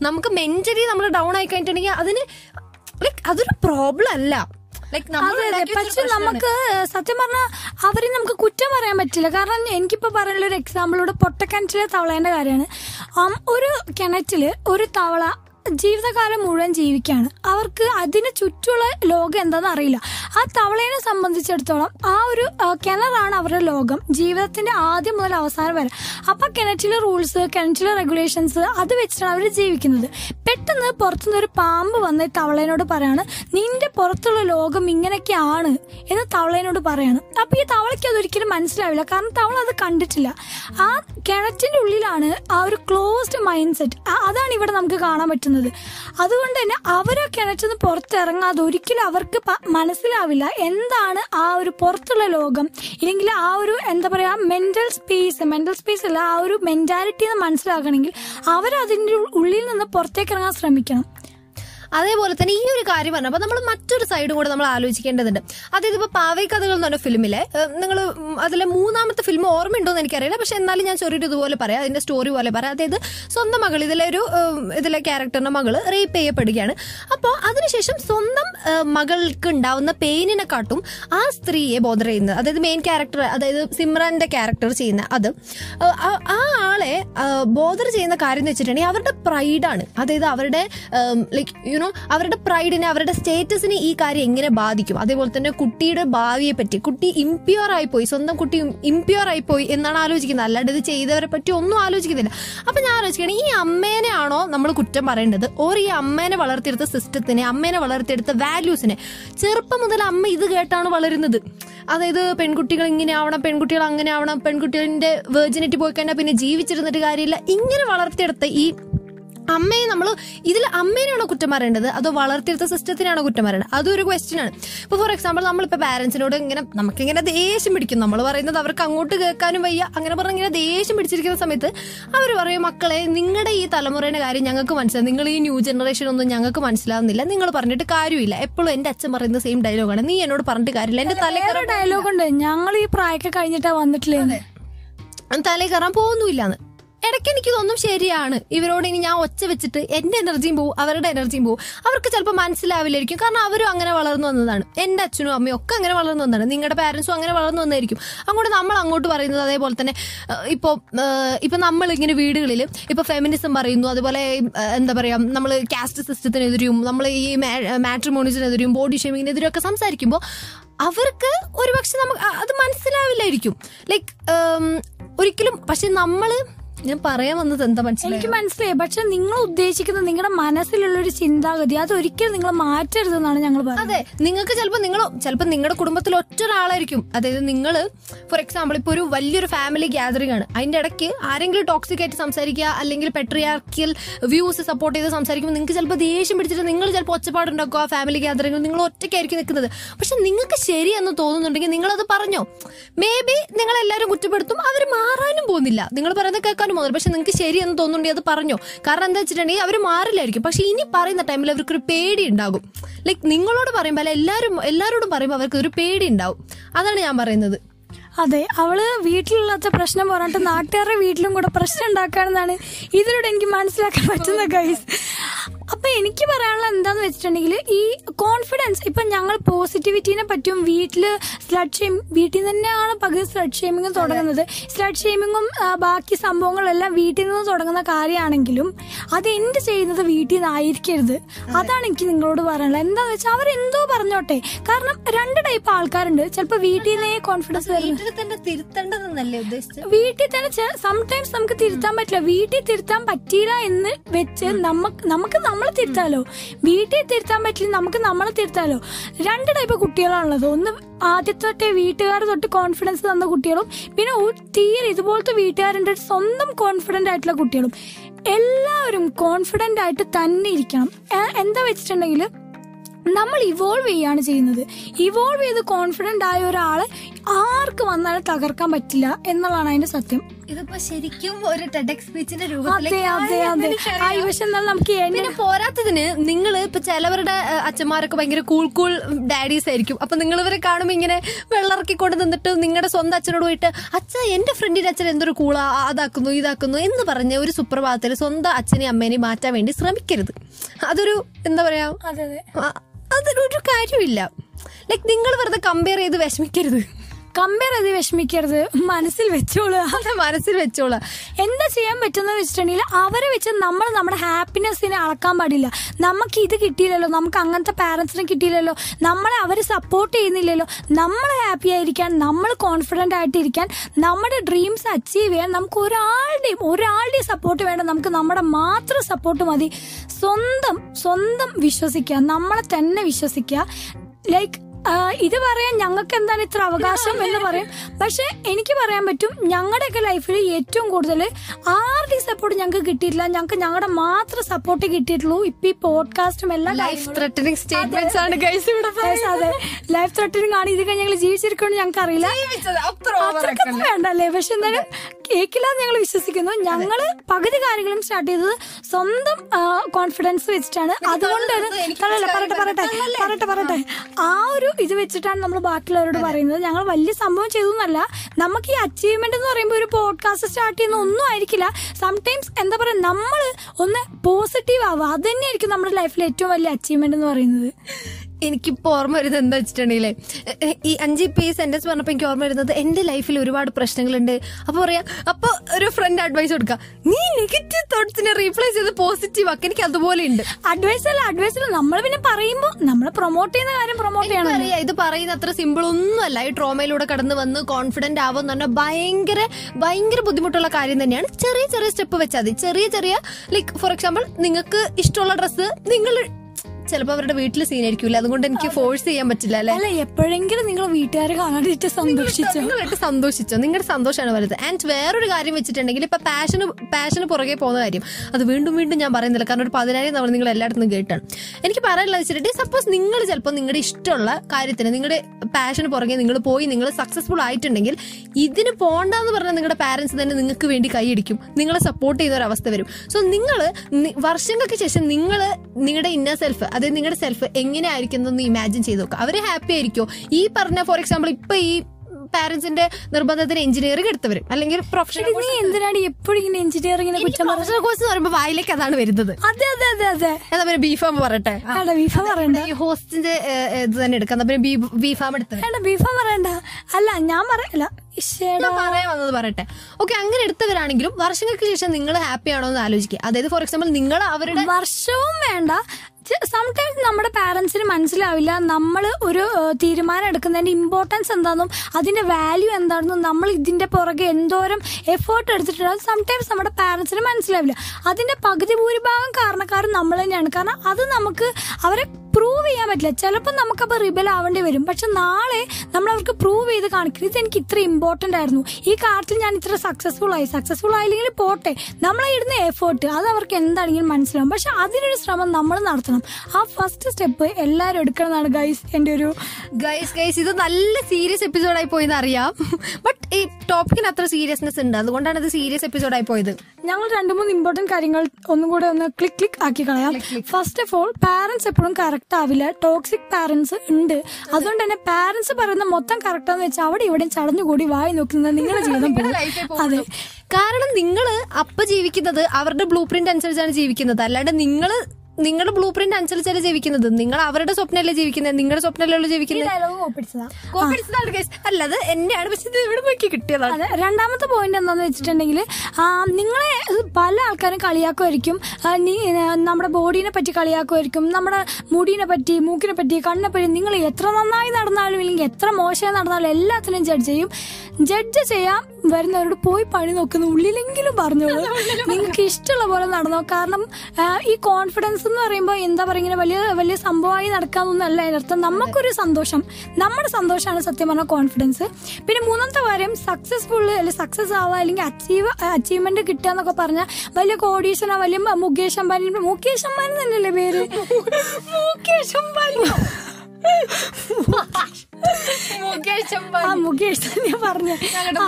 നമുക്ക് മെന്റലി നമ്മൾ ഡൗൺ ആയി കഴിഞ്ഞിട്ടുണ്ടെങ്കിൽ അതിന് ലൈക് അതൊരു പ്രോബ്ലം അല്ല.
പക്ഷെ നമുക്ക് സത്യം പറഞ്ഞാൽ അവരെ നമുക്ക് കുറ്റം പറയാൻ പറ്റില്ല. കാരണം എനിക്കിപ്പോ പറയാനുള്ള ഒരു എക്സാമ്പിൾ ഇവിടെ പൊട്ടക്കിണറ്റിലെ തവളേന്റെ കാര്യമാണ്. ഒരു കിണറ്റിൽ ഒരു തവള ജീവിതകാലം മുഴുവൻ ജീവിക്കുകയാണ് അവർക്ക് അതിന് ചുറ്റുമുള്ള ലോകം എന്താണെന്ന് അറിയില്ല. ആ തവളേനെ സംബന്ധിച്ചിടത്തോളം ആ ഒരു കിണറാണ് അവരുടെ ലോകം. ജീവിതത്തിന്റെ ആദ്യം മുതൽ അവസാനം വരെ. അപ്പൊ കിണറ്റിലെ റൂൾസ് കിണറ്റിലെ റെഗുലേഷൻസ് അത് വെച്ചിട്ടാണ് അവർ ജീവിക്കുന്നത്. പെട്ടെന്ന് പുറത്തുനിന്ന് ഒരു പാമ്പ് വന്ന് തവളേനോട് പറയാണ് നിന്റെ പുറത്തുള്ള ലോകം ഇങ്ങനെയൊക്കെയാണ് എന്ന് തവളേനോട് പറയാണ്. അപ്പൊ ഈ തവളയ്ക്ക് അതൊരിക്കലും മനസ്സിലാവില്ല. കാരണം തവള അത് കണ്ടിട്ടില്ല. ആ കിണറ്റിന്റെ ഉള്ളിലാണ് ആ ഒരു ക്ലോസ്ഡ് മൈൻഡ് സെറ്റ് അതാണ് ഇവിടെ നമുക്ക് കാണാൻ പറ്റുന്നത്. അതുകൊണ്ട് തന്നെ അവരെ കിണറ്റിൽ പുറത്തിറങ്ങാതെ ഒരിക്കലും അവർക്ക് മനസ്സിലാവില്ല എന്താണ് ആ ഒരു പുറത്തുള്ള ലോകം. ഇല്ലെങ്കിൽ ആ ഒരു എന്താ പറയാ മെന്റൽ സ്പേസ് മെന്റൽ സ്പേസ് അല്ല ആ ഒരു മെന്റാലിറ്റി എന്ന് മനസ്സിലാക്കണമെങ്കിൽ അവരതിന്റെ ഉള്ളിൽ നിന്ന് പുറത്തേക്ക് ഇറങ്ങാൻ ശ്രമിക്കണം.
അതേപോലെ തന്നെ ഈ ഒരു കാര്യം പറഞ്ഞപ്പോൾ നമ്മൾ മറ്റൊരു സൈഡും കൂടെ നമ്മൾ ആലോചിക്കേണ്ടതുണ്ട്. അതായത് ഇപ്പൊ പാവൈ കഥകൾ എന്ന് പറഞ്ഞ ഫിലിമിലെ നിങ്ങൾ അതിലെ മൂന്നാമത്തെ ഫിലിം ഓർമ്മയുണ്ടോ എന്ന് എനിക്കറിയില്ല. പക്ഷെ എന്നാലും ഞാൻ ചെറിയൊരു ഇതുപോലെ പറയാം അതിന്റെ സ്റ്റോറി പോലെ പറയാം. അതായത് സ്വന്തം മകൾ ഇതിലെ ഒരു ഇതിലെ ക്യാരക്ടറിന്റെ മകൾ റേപ്പ് ചെയ്യപ്പെടുകയാണ്. അപ്പോൾ അതിനുശേഷം സ്വന്തം മകൾക്ക് ഉണ്ടാവുന്ന പെയിനിനെ കാട്ടും ആ സ്ത്രീയെ ബോധർ ചെയ്യുന്നത് അതായത് മെയിൻ ക്യാരക്ടർ അതായത് സിമ്രാന്റെ ക്യാരക്ടർ ചെയ്യുന്ന അത് ആ ആളെ ബോധർ ചെയ്യുന്ന കാര്യം എന്ന് വെച്ചിട്ടുണ്ടെങ്കിൽ അവരുടെ പ്രൈഡാണ് അതായത് അവരുടെ ലൈക്ക് യുനോ അവരുടെ പ്രൈഡിനെ അവരുടെ സ്റ്റേറ്റസിനെ ഈ കാര്യം എങ്ങനെ ബാധിക്കും? അതേപോലെ തന്നെ കുട്ടിയുടെ ഭാവിയെ പറ്റി കുട്ടി ഇംപ്യൂർ ആയി പോയി സ്വന്തം കുട്ടി ഇംപ്യൂർ ആയി പോയി എന്നാണ് ആലോചിക്കുന്നത്. അല്ലാണ്ട് ഇത് ചെയ്തവരെ പറ്റി ഒന്നും ആലോചിക്കുന്നില്ല. അപ്പൊ ഞാൻ ആലോചിക്കുകയാണ് ഈ അമ്മേനെ ആണോ നമ്മൾ കുറ്റം പറയേണ്ടത്? ഓർ ഈ അമ്മേനെ വളർത്തിയെടുത്ത സിസ്റ്റത്തിനെ അമ്മേനെ വളർത്തിയെടുത്ത വാല്യൂസിനെ ചെറുപ്പം മുതൽ അമ്മ ഇത് കേട്ടാണ് വളരുന്നത്. അതായത് പെൺകുട്ടികൾ ഇങ്ങനെ ആവണം പെൺകുട്ടികൾ അങ്ങനെ ആവണം പെൺകുട്ടികളുടെ വേർജിനിറ്റി പോയി കഴിഞ്ഞാൽ പിന്നെ ജീവിച്ചിരുന്നിട്ട് കാര്യമില്ല. ഇങ്ങനെ വളർത്തിയെടുത്ത ഈ അമ്മയെ നമ്മൾ ഇതിൽ അമ്മേനാണോ കുറ്റം പറയേണ്ടത്? അതോ വളർത്തിയെടുത്ത സിസ്റ്റത്തിനാണോ കുറ്റം പറയേണ്ടത്? അതും ഒരു ക്വസ്റ്റ്യൻ ആണ്. ഇപ്പൊ ഫോർ എക്സാമ്പിൾ നമ്മളിപ്പോ പാരന്റ്സിനോട് ഇങ്ങനെ നമുക്കിങ്ങനെ ദേഷ്യം പിടിക്കും. നമ്മൾ പറയുന്നത് അവർക്ക് അങ്ങോട്ട് കേൾക്കാനും വയ്യ. അങ്ങനെ പറഞ്ഞ് ഇങ്ങനെ ദേഷ്യം പിടിച്ചിരിക്കുന്ന സമയത്ത് അവർ പറയും മക്കളെ നിങ്ങളുടെ ഈ തലമുറയുടെ കാര്യം ഞങ്ങൾക്ക് മനസ്സിലാവും നിങ്ങൾ ഈ ന്യൂ ജനറേഷൻ ഒന്നും ഞങ്ങൾക്ക് മനസ്സിലാവുന്നില്ല. നിങ്ങൾ പറഞ്ഞിട്ട് കാര്യമില്ല. എപ്പോഴും എന്റെ അച്ഛൻ പറയുന്ന സെയിം ഡയലോഗാണ് നീ എന്നോട് പറഞ്ഞിട്ട് കാര്യമില്ല. എന്റെ തലേ
ഡയലോഗുണ്ട് ഡയലോഗ് ഉണ്ട്. ഞങ്ങൾ ഈ പ്രായമൊക്കെ കഴിഞ്ഞിട്ടാ വന്നിട്ടില്ലേ?
തലേ കയറാൻ പോകുന്നില്ലാന്ന് ഇടയ്ക്ക് എനിക്ക് തോന്നും ശരിയാണ്. ഇവരോട് ഇനി ഞാൻ ഒച്ച വെച്ചിട്ട് എന്റെ എനർജിയും പോവും അവരുടെ എനർജിയും പോവും. അവർക്ക് ചിലപ്പോൾ മനസ്സിലാവില്ലായിരിക്കും. കാരണം അവരും അങ്ങനെ വളർന്നു വന്നതാണ്. എന്റെ അച്ഛനും അമ്മയും ഒക്കെ അങ്ങനെ വളർന്നു വന്നതാണ്. നിങ്ങളുടെ പാരന്റ്സും അങ്ങനെ വളർന്നു വന്നായിരിക്കും അങ്ങോട്ട് നമ്മൾ അങ്ങോട്ട് പറയുന്നത് അതേപോലെ തന്നെ ഇപ്പോൾ ഇപ്പൊ നമ്മൾ ഇങ്ങനെ വീടുകളിൽ ഇപ്പൊ ഫെമിനിസം പറയുന്നു. അതുപോലെ എന്താ പറയാ നമ്മൾ കാസ്റ്റ് സിസ്റ്റത്തിനെതിരെയും നമ്മൾ ഈ മാട്രിമോണീസിനെതിരെയും ബോഡി ഷേമിങ്ങിനെതിരെയും ഒക്കെ സംസാരിക്കുമ്പോൾ അവർക്ക് ഒരുപക്ഷെ നമുക്ക് അത് മനസ്സിലാവില്ലായിരിക്കും. ലൈക്ക് ഒരിക്കലും പക്ഷെ നമ്മൾ ഞാൻ പറയാൻ വന്നത് എന്താ മനസ്സിലായി?
എനിക്ക് മനസ്സിലായി. പക്ഷെ നിങ്ങൾ ഉദ്ദേശിക്കുന്നത് നിങ്ങളുടെ മനസ്സിലുള്ള ഒരു ചിന്താഗതി അത് ഒരിക്കലും നിങ്ങൾ മാറ്റരുതെന്നാണ് ഞങ്ങൾ പറയുന്നത്.
അതെ നിങ്ങൾക്ക് ചിലപ്പോൾ നിങ്ങൾ ചിലപ്പോൾ നിങ്ങളുടെ കുടുംബത്തിൽ ഒറ്റ ഒരാളായിരിക്കും അതായത് നിങ്ങൾ ഫോർ എക്സാമ്പിൾ ഇപ്പോൾ ഒരു വലിയൊരു ഫാമിലി ഗ്യാതറിംഗ് ആണ്. അതിന്റെ ഇടയ്ക്ക് ആരെങ്കിലും ടോക്സിക് ആയിട്ട് സംസാരിക്കുക അല്ലെങ്കിൽ പെട്രിയാർക്കിയൽ വ്യൂസ് സപ്പോർട്ട് ചെയ്ത് സംസാരിക്കുമ്പോൾ നിങ്ങൾക്ക് ചിലപ്പോൾ ദേഷ്യം പിടിച്ചിട്ട് നിങ്ങൾ ചിലപ്പോൾ ഒച്ചപ്പാടുണ്ടാക്കുക ആ ഫാമിലി ഗ്യാതറിംഗിൽ നിങ്ങൾ ഒറ്റയ്ക്കായിരിക്കും നിൽക്കുന്നത്. പക്ഷെ നിങ്ങൾക്ക് ശരിയെന്ന് തോന്നുന്നുണ്ടെങ്കിൽ നിങ്ങളത് പറഞ്ഞോ. മേ ബി നിങ്ങളെല്ലാവരും കുറ്റപ്പെടുത്തും അവർ മാറാനും പോകുന്നില്ല. നിങ്ങൾ പറയുന്നത് കേൾക്കാനും പോകുന്നില്ല പക്ഷെ നിങ്ങൾക്ക് ശരിയെന്ന് തോന്നുന്നുണ്ടെങ്കിൽ അത് പറഞ്ഞോ. കാരണം എന്താ വെച്ചിട്ടുണ്ടെങ്കിൽ അവർ മാറില്ലായിരിക്കും. പക്ഷെ ഇനി പറയുന്ന ടൈമിൽ അവർക്കൊരു പേടി ഉണ്ടാകും. ലൈക്ക് നിങ്ങളോട് പറയുമ്പോൾ അല്ല എല്ലാവരും എല്ലാവരോടും പറയുമ്പോൾ അവർക്ക് ഒരു പേടി ഉണ്ടാവും. അതാണ് ഞാൻ പറയുന്നത്.
അതെ അവൾ വീട്ടിലില്ലാത്ത പ്രശ്നം പറഞ്ഞിട്ട് നാട്ടുകാരുടെ വീട്ടിലും കൂടെ പ്രശ്നം ഉണ്ടാക്കാണെന്നാണ് ഇതിലൂടെ എനിക്ക് മനസ്സിലാക്കാൻ പറ്റുന്ന ഗൈസ് അപ്പൊ എനിക്ക് പറയാനുള്ള എന്താന്ന് വെച്ചിട്ടുണ്ടെങ്കിൽ ഈ കോൺഫിഡൻസ് ഇപ്പൊ ഞങ്ങൾ പോസിറ്റിവിറ്റിനെ പറ്റും വീട്ടിൽ സ്ലഡ് ഷെയിം വീട്ടിൽ തന്നെയാണ് പകുതി സ്ലഡ് ഷെയിമിങ്ങും തുടങ്ങുന്നത്. സ്ലഡ് ഷെയിമിങ്ങും ബാക്കി സംഭവങ്ങളെല്ലാം വീട്ടിൽ നിന്ന് തുടങ്ങുന്ന കാര്യമാണെങ്കിലും അത് എന്ത് ചെയ്യുന്നത് വീട്ടിൽ നിന്നായിരിക്കരുത്. അതാണ് എനിക്ക് നിങ്ങളോട് പറയാനുള്ളത്. എന്താന്ന് വെച്ചാൽ അവരെന്തോ പറഞ്ഞോട്ടെ. കാരണം രണ്ട് ടൈപ്പ് ആൾക്കാരുണ്ട്. ചിലപ്പോൾ വീട്ടിൽ നിന്നേ കോൺഫിഡൻസ്
വീട്ടിൽ തന്നെ തിരുത്തേണ്ടതെന്നല്ലേ ഉദ്ദേശിച്ചത്?
വീട്ടിൽ തന്നെ സംടൈംസ് നമുക്ക് തിരുത്താൻ പറ്റില്ല. വീട്ടിൽ തിരുത്താൻ പറ്റിയില്ല എന്ന് വെച്ച് നമുക്ക് നമുക്ക് നമ്മളെ തിരുത്താലോ? വീട്ടിൽ തിരുത്താൻ പറ്റില്ല നമുക്ക് നമ്മളെ തിരുത്താലോ? രണ്ട് ടൈപ്പ് കുട്ടികളാണുള്ളത്. ഒന്ന് ആദ്യത്തെ തൊട്ടേ വീട്ടുകാർ തൊട്ട് കോൺഫിഡൻസ് തന്ന കുട്ടികളും പിന്നെ തീരെ ഇതുപോലത്തെ വീട്ടുകാരുടെ സ്വന്തം കോൺഫിഡന്റ് ആയിട്ടുള്ള കുട്ടികളും. എല്ലാവരും കോൺഫിഡന്റ് ആയിട്ട് തന്നെ ഇരിക്കണം. എന്താ വെച്ചിട്ടുണ്ടെങ്കിൽ നമ്മൾ ഇവോൾവ് ചെയ്യാണ് ചെയ്യുന്നത്. ഇവോൾവ് ചെയ്ത് കോൺഫിഡന്റ് ആയ ഒരാളെ ആർക്ക് വന്നാലും തകർക്കാൻ പറ്റില്ല എന്നുള്ളതാണ് അതിന്റെ സത്യം.
ഇതിപ്പോ ശരിക്കും ഒരു ടെഡക് സ്പീച്ചിന്റെ പിന്നെ പോരാത്തതിന് നിങ്ങൾ ഇപ്പൊ ചിലവരുടെ അച്ഛന്മാരൊക്കെ ഭയങ്കര കൂൾ കൂൾ ഡാഡീസ് ആയിരിക്കും. അപ്പൊ നിങ്ങൾ ഇവരെ കാണുമ്പോൾ ഇങ്ങനെ വെള്ളറക്കിക്കൊണ്ട് നിന്നിട്ട് നിങ്ങളുടെ സ്വന്തം അച്ഛനോട് പോയിട്ട് അച്ഛ എന്റെ ഫ്രണ്ടിന്റെ അച്ഛൻ എന്തൊരു കൂളാ അതാക്കുന്നു ഇതാക്കുന്നു എന്ന് പറഞ്ഞ ഒരു സുപ്രഭാതത്തിൽ സ്വന്തം അച്ഛനെയും അമ്മേനെയും മാറ്റാൻ വേണ്ടി ശ്രമിക്കരുത്. അതൊരു എന്താ പറയാ അതൊരു കാര്യമില്ല. ലൈക് നിങ്ങൾ വെറുതെ കമ്പയർ ചെയ്ത് വിഷമിക്കരുത്.
കമ്പയർ ചെയ്ത് വിഷമിക്കരുത്. മനസ്സിൽ വെച്ചോളൂ.
അത് മനസ്സിൽ വെച്ചോളൂ.
എന്താ ചെയ്യാൻ പറ്റുന്ന വെച്ചിട്ടുണ്ടെങ്കിൽ അവരെ വെച്ച് നമ്മൾ നമ്മുടെ ഹാപ്പിനെസ്സിനെ അളക്കാൻ പാടില്ല. നമുക്ക് ഇത് കിട്ടിയില്ലല്ലോ നമുക്ക് അങ്ങനത്തെ പാരന്റ്സിനെ കിട്ടിയില്ലല്ലോ നമ്മളെ അവർ സപ്പോർട്ട് ചെയ്യുന്നില്ലല്ലോ. നമ്മൾ ഹാപ്പി ആയിരിക്കാൻ നമ്മൾ കോൺഫിഡന്റ് ആയിട്ടിരിക്കാൻ നമ്മുടെ ഡ്രീംസ് അച്ചീവ് ചെയ്യാൻ നമുക്ക് ഒരാളുടെയും ഒരാളുടെയും സപ്പോർട്ട് വേണ്ട. നമുക്ക് നമ്മുടെ മാത്രം സപ്പോർട്ട് മതി. സ്വന്തം സ്വന്തം വിശ്വസിക്കുക. നമ്മളെ തന്നെ വിശ്വസിക്കുക. ലൈക്ക് ഇത് പറയാൻ ഞങ്ങൾക്ക് എന്താണ് ഇത്ര അവകാശം എന്ന് പറയും പക്ഷെ എനിക്ക് പറയാൻ പറ്റും ഞങ്ങളുടെയൊക്കെ ലൈഫിൽ ഏറ്റവും കൂടുതൽ ആരുടെയും സപ്പോർട്ട് ഞങ്ങൾക്ക് കിട്ടിയിട്ടില്ല. ഞങ്ങൾക്ക് ഞങ്ങളുടെ മാത്രം സപ്പോർട്ട് കിട്ടിയിട്ടുള്ളൂ. ഇപ്പൊ ഈ പോഡ്കാസ്റ്റും എല്ലാം
ലൈഫ് ത്രെറ്റനിങ് സ്റ്റേറ്റ്മെന്റ്സ് ആണ് ഗൈസ് ഇവിടെ
അതെ. ലൈഫ് ത്രെറ്റനിങ് ആണ്. ഇത് ഞങ്ങൾ ജീവിച്ചിരിക്കുമെന്ന് ഞങ്ങൾക്ക് അറിയില്ല വേണ്ടല്ലേ? പക്ഷെ എന്തായാലും കേക്കില്ല ഞങ്ങൾ വിശ്വസിക്കുന്നു. ഞങ്ങൾ പകുതി കാര്യങ്ങളും സ്റ്റാർട്ട് ചെയ്തത് സ്വന്തം കോൺഫിഡൻസ് വെച്ചിട്ടാണ്. അതുകൊണ്ട് തള്ളല്ല, പറയട്ടെ പറയട്ടെ പറയട്ടെ പറയട്ടെ ആ. ഒരു ഇത് വെച്ചിട്ടാണ് നമ്മൾ ബാക്കിയുള്ളവരോട് പറയുന്നത്. ഞങ്ങൾ വലിയ സംഭവം ചെയ്തു എന്നല്ല നമുക്ക് ഈ അച്ചീവ്മെന്റ് എന്ന് പറയുമ്പോൾ ഒരു പോഡ്കാസ്റ്റ് സ്റ്റാർട്ട് ചെയ്യുന്ന ഒന്നും ആയിരിക്കില്ല. സംടൈംസ് എന്താ പറയാ നമ്മൾ ഒന്ന് പോസിറ്റീവ് ആവുക. അത് തന്നെയായിരിക്കും നമ്മുടെ ലൈഫിലെ ഏറ്റവും വലിയ അച്ചീവ്മെന്റ് എന്ന് പറയുന്നത്.
എനിക്കിപ്പോ ഓർമ്മ വരുന്നത് എന്താ വെച്ചിട്ടുണ്ടെങ്കിൽ ഈ അഞ്ച് പി സെന്റൻസ് പറഞ്ഞപ്പോ എനിക്ക് ഓർമ്മ വരുന്നത് എന്റെ ലൈഫിൽ ഒരുപാട് പ്രശ്നങ്ങളുണ്ട്. അപ്പോൾ പറയാ അപ്പോൾ ഒരു ഫ്രണ്ട് അഡ്വൈസ് കൊടുക്കുക നീ നെഗറ്റീവ് തോട്ട്സിനെ റീപ്ലേസ് ചെയ്ത് പോസിറ്റീവ് ആക്കി. എനിക്ക് അതുപോലെ ഉണ്ട്.
അഡ്വൈസ് അല്ല അഡ്വൈസ് അല്ല. നമ്മൾ പിന്നെ പറയുമ്പോൾ നമ്മൾ പ്രൊമോട്ട് ചെയ്യുന്ന കാര്യം പ്രൊമോട്ട് ചെയ്യണം.
അറിയാം ഇത് പറയുന്ന അത്ര സിമ്പിൾ ഒന്നുമല്ല. ഈ ട്രോമയിലൂടെ കടന്നു വന്ന് കോൺഫിഡന്റ് ആവുമെന്ന് പറഞ്ഞാൽ ഭയങ്കര ഭയങ്കര ബുദ്ധിമുട്ടുള്ള കാര്യം തന്നെയാണ്. ചെറിയ ചെറിയ സ്റ്റെപ്പ് വെച്ചാൽ മതി. ചെറിയ ചെറിയ ലൈക്ക് ഫോർ എക്സാമ്പിൾ നിങ്ങൾക്ക് ഇഷ്ടമുള്ള ഡ്രസ്സ് നിങ്ങൾ ചിലപ്പോൾ അവരുടെ വീട്ടിൽ സീൻ ആയിരിക്കില്ല? അതുകൊണ്ട് എനിക്ക് ഫോഴ്സ് ചെയ്യാൻ പറ്റില്ല അല്ലെ?
അല്ല എപ്പോഴെങ്കിലും നിങ്ങൾ വീട്ടുകാരെ കാണാണ്ടിട്ട് സന്തോഷിച്ചോ?
നിങ്ങളായിട്ട് സന്തോഷിച്ചോ? നിങ്ങളുടെ സന്തോഷമാണ് വലുത്. ആൻഡ് വേറൊരു കാര്യം വെച്ചിട്ടുണ്ടെങ്കിൽ ഇപ്പൊ പാഷന് പാഷന് പുറകെ പോകുന്ന കാര്യം. അത് വീണ്ടും വീണ്ടും ഞാൻ പറയുന്നില്ല. കാരണം ഒരു പതിനായിരം തവണ നിങ്ങൾ എല്ലായിടത്തും കേട്ടാണ്. എനിക്ക് പറയാനുള്ളത് വെച്ചിട്ടുണ്ടെങ്കിൽ സപ്പോസ് നിങ്ങൾ ചിലപ്പോൾ നിങ്ങളുടെ ഇഷ്ടമുള്ള കാര്യത്തിന് നിങ്ങളുടെ പാഷന് പുറകെ നിങ്ങൾ പോയി നിങ്ങൾ സക്സസ്ഫുൾ ആയിട്ടുണ്ടെങ്കിൽ ഇതിന് പോണ്ടെന്ന് പറഞ്ഞാൽ നിങ്ങളുടെ പാരന്റ്സ് തന്നെ നിങ്ങൾക്ക് വേണ്ടി കൈയടിക്കും. നിങ്ങളെ സപ്പോർട്ട് ചെയ്യുന്ന ഒരു അവസ്ഥ വരും. സോ നിങ്ങൾ വർഷങ്ങൾക്ക് ശേഷം നിങ്ങൾ നിങ്ങളുടെ ഇന്നർ സെൽഫ് അതായത് നിങ്ങളുടെ സെൽഫ് എങ്ങനെ ആയിരിക്കും എന്നൊന്ന് ഇമാജിൻ ചെയ്ത് നോക്കുക അവർ ഹാപ്പി ആയിരിക്കോ? ഈ പറഞ്ഞ ഫോർ എക്സാമ്പിൾ ഇപ്പൊ ഈ പാരന്റ്സിന്റെ നിർബന്ധത്തിന് എഞ്ചിനീയറിംഗ് എടുത്തവരും അല്ലെങ്കിൽ പ്രൊഫഷണൽ
നീ എന്തിനാണ് എപ്പോഴും ഇങ്ങനെ എഞ്ചിനീയറിംഗിനെ കുറ്റം
പ്രൊഫഷണൽ കോഴ്സ് എന്ന് പറയുമ്പോൾ വായിലേക്ക് അതാണ് വരുന്നത്.
അതെ അതെ അതെ അതെ.
എന്നാ പിന്നെ ബീഫാം പറയട്ടെ.
ബി ഫാം പറയണ്ട.
ഈ ഹോസ്റ്റിന്റെ ഇത് തന്നെ എടുക്കാം. ബി പിന്നെ ബീഫാം എടുത്തത്
ബി ഫാം പറയണ്ട. അല്ല ഞാൻ പറയല്ല
പറയാൻ വന്നത് പറയട്ടെ. ഓക്കെ അങ്ങനെ എടുത്തവരാണെങ്കിലും വർഷങ്ങൾക്ക് ശേഷം നിങ്ങൾ ഹാപ്പി ആണോ എന്ന് ആലോചിക്കുക. അതായത് ഫോർ എക്സാമ്പിൾ നിങ്ങൾ അവരുടെ
വർഷവും വേണ്ട. സംടൈംസ് നമ്മുടെ പാരന്റ്സിന് മനസ്സിലാവില്ല. നമ്മൾ ഒരു തീരുമാനം എടുക്കുന്നതിന്റെ ഇമ്പോർട്ടൻസ് എന്താണെന്നും അതിന്റെ വാല്യൂ എന്താണെന്നും നമ്മൾ ഇതിന്റെ പുറകെ എന്തോരം എഫേർട്ട് എടുത്തിട്ടുണ്ടാകും സംടൈംസ് നമ്മുടെ പാരന്റ്സിന് മനസ്സിലാവില്ല. അതിന്റെ പകുതി ഭൂരിഭാഗം കാരണക്കാരും നമ്മൾ തന്നെയാണ്. കാരണം അത് നമുക്ക് അവരെ പ്രൂവ് ചെയ്യാൻ പറ്റില്ല. ചിലപ്പോൾ നമുക്കപ്പോൾ റിബൽ ആവേണ്ടി വരും. പക്ഷെ നാളെ നമ്മൾ അവർക്ക് പ്രൂവ് ചെയ്ത് കാണിക്കും. ഇത് എനിക്ക് ഇത്ര ഇമ്പോർട്ടന്റ് ആയിരുന്നു. ഈ കാര്യത്തിൽ ഞാൻ ഇത്ര സക്സസ്ഫുൾ ആയി. സക്സസ്ഫുൾ ആയില്ലെങ്കിൽ പോട്ടെ. നമ്മളെ ഇടുന്ന എഫേർട്ട് അത് അവർക്ക് എന്താണെങ്കിലും മനസ്സിലാവും. പക്ഷെ അതിനൊരു ശ്രമം നമ്മൾ നടത്തണം. ആ ഫസ്റ്റ് സ്റ്റെപ്പ് എല്ലാവരും എടുക്കണം എന്നാണ് ഗൈസ് എന്റെ ഒരു
ഗൈസ് ഗൈസ് ഇത് നല്ല സീരിയസ് എപ്പിസോഡായി പോയി അറിയാം ബട്ട് ഈ ടോപ്പിക്കിന് അത്ര സീരിയസ്നെസ് ഉണ്ട്. അതുകൊണ്ടാണ് ഇത് സീരിയസ് എപ്പിസോഡായി പോയത്.
ഞങ്ങൾ രണ്ടു മൂന്ന് ഇമ്പോർട്ടന്റ് കാര്യങ്ങൾ ഒന്നും കൂടെ ഒന്ന് ക്ലിക്ക് ക്ലിക്ക് ആക്കി കളയാം. ഫസ്റ്റ് ഓഫ് ഓൾ പാരന്റ്സ് എപ്പോഴും കറക്റ്റ് ആവില്ല ടോക്സിക് പാരന്റ്സ് ഉണ്ട്. അതുകൊണ്ട് തന്നെ പാരന്റ്സ് പറയുന്ന മൊത്തം കറക്റ്റാന്ന് വെച്ചാൽ അവിടെ ഇവിടെയും ചടഞ്ഞുകൂടി വായി നോക്കുന്നത് നിങ്ങളുടെ ജീവിതം പോകും അതെ.
കാരണം നിങ്ങൾ അപ്പ ജീവിക്കുന്നത് അവരുടെ ബ്ലൂ പ്രിന്റ് അനുസരിച്ചാണ് ജീവിക്കുന്നത്. അല്ലാണ്ട് നിങ്ങൾ നിങ്ങളുടെ ബ്ലൂ പ്രിന്റ് അനുസരിച്ചല്ലേ ജീവിക്കുന്നത്? നിങ്ങൾ അവരുടെ സ്വപ്നമല്ലേ ജീവിക്കുന്നത്? നിങ്ങളുടെ
സ്വപ്നമല്ലോ
ജീവിക്കുന്നത്. അല്ലത് എന്നെയാണ് പക്ഷെ ഇവിടെ നോക്കി കിട്ടിയതാണ്.
രണ്ടാമത്തെ പോയിന്റ് എന്താന്ന് വെച്ചിട്ടുണ്ടെങ്കിൽ നിങ്ങളെ പല ആൾക്കാരും കളിയാക്കുമായിരിക്കും. നമ്മുടെ ബോഡീനെ പറ്റി കളിയാക്കുമായിരിക്കും. നമ്മുടെ മുടിനെ പറ്റി മൂക്കിനെ പറ്റി കണ്ണിനെ പറ്റി നിങ്ങൾ എത്ര നന്നായി നടന്നാലും ഇല്ലെങ്കിൽ എത്ര മോശമായി നടന്നാലും എല്ലാത്തിനും ജഡ്ജ് ചെയ്യും. ജഡ്ജ് ചെയ്യാൻ വരുന്നവരോട് പോയി പണി നോക്കുന്ന ഉള്ളിലെങ്കിലും പറഞ്ഞോളൂ. നിങ്ങൾക്ക് ഇഷ്ടമുള്ള പോലെ നടന്നോ? കാരണം ഈ കോൺഫിഡൻസ് എന്ന് പറയുമ്പോൾ എന്താ പറയുക ഇങ്ങനെ വലിയ വലിയ സംഭവമായി നടക്കാന്നൊന്നല്ല അതിനർത്ഥം നമുക്കൊരു സന്തോഷം. നമ്മുടെ സന്തോഷമാണ് സത്യം പറഞ്ഞ കോൺഫിഡൻസ് പിന്നെ മൂന്നാമത്തെ കാര്യം സക്സസ്ഫുൾ അല്ലെങ്കിൽ സക്സസ് ആവുക അല്ലെങ്കിൽ അച്ചീവ് അച്ചീവ്മെന്റ് കിട്ടുക എന്നൊക്കെ പറഞ്ഞാൽ വലിയ കോടീശ്വര വലിയ മുകേഷ് അംബാനി മുകേഷ് അംബാനി തന്നെയല്ലേ പേര് മുകേഷ്
ഞങ്ങളുടെ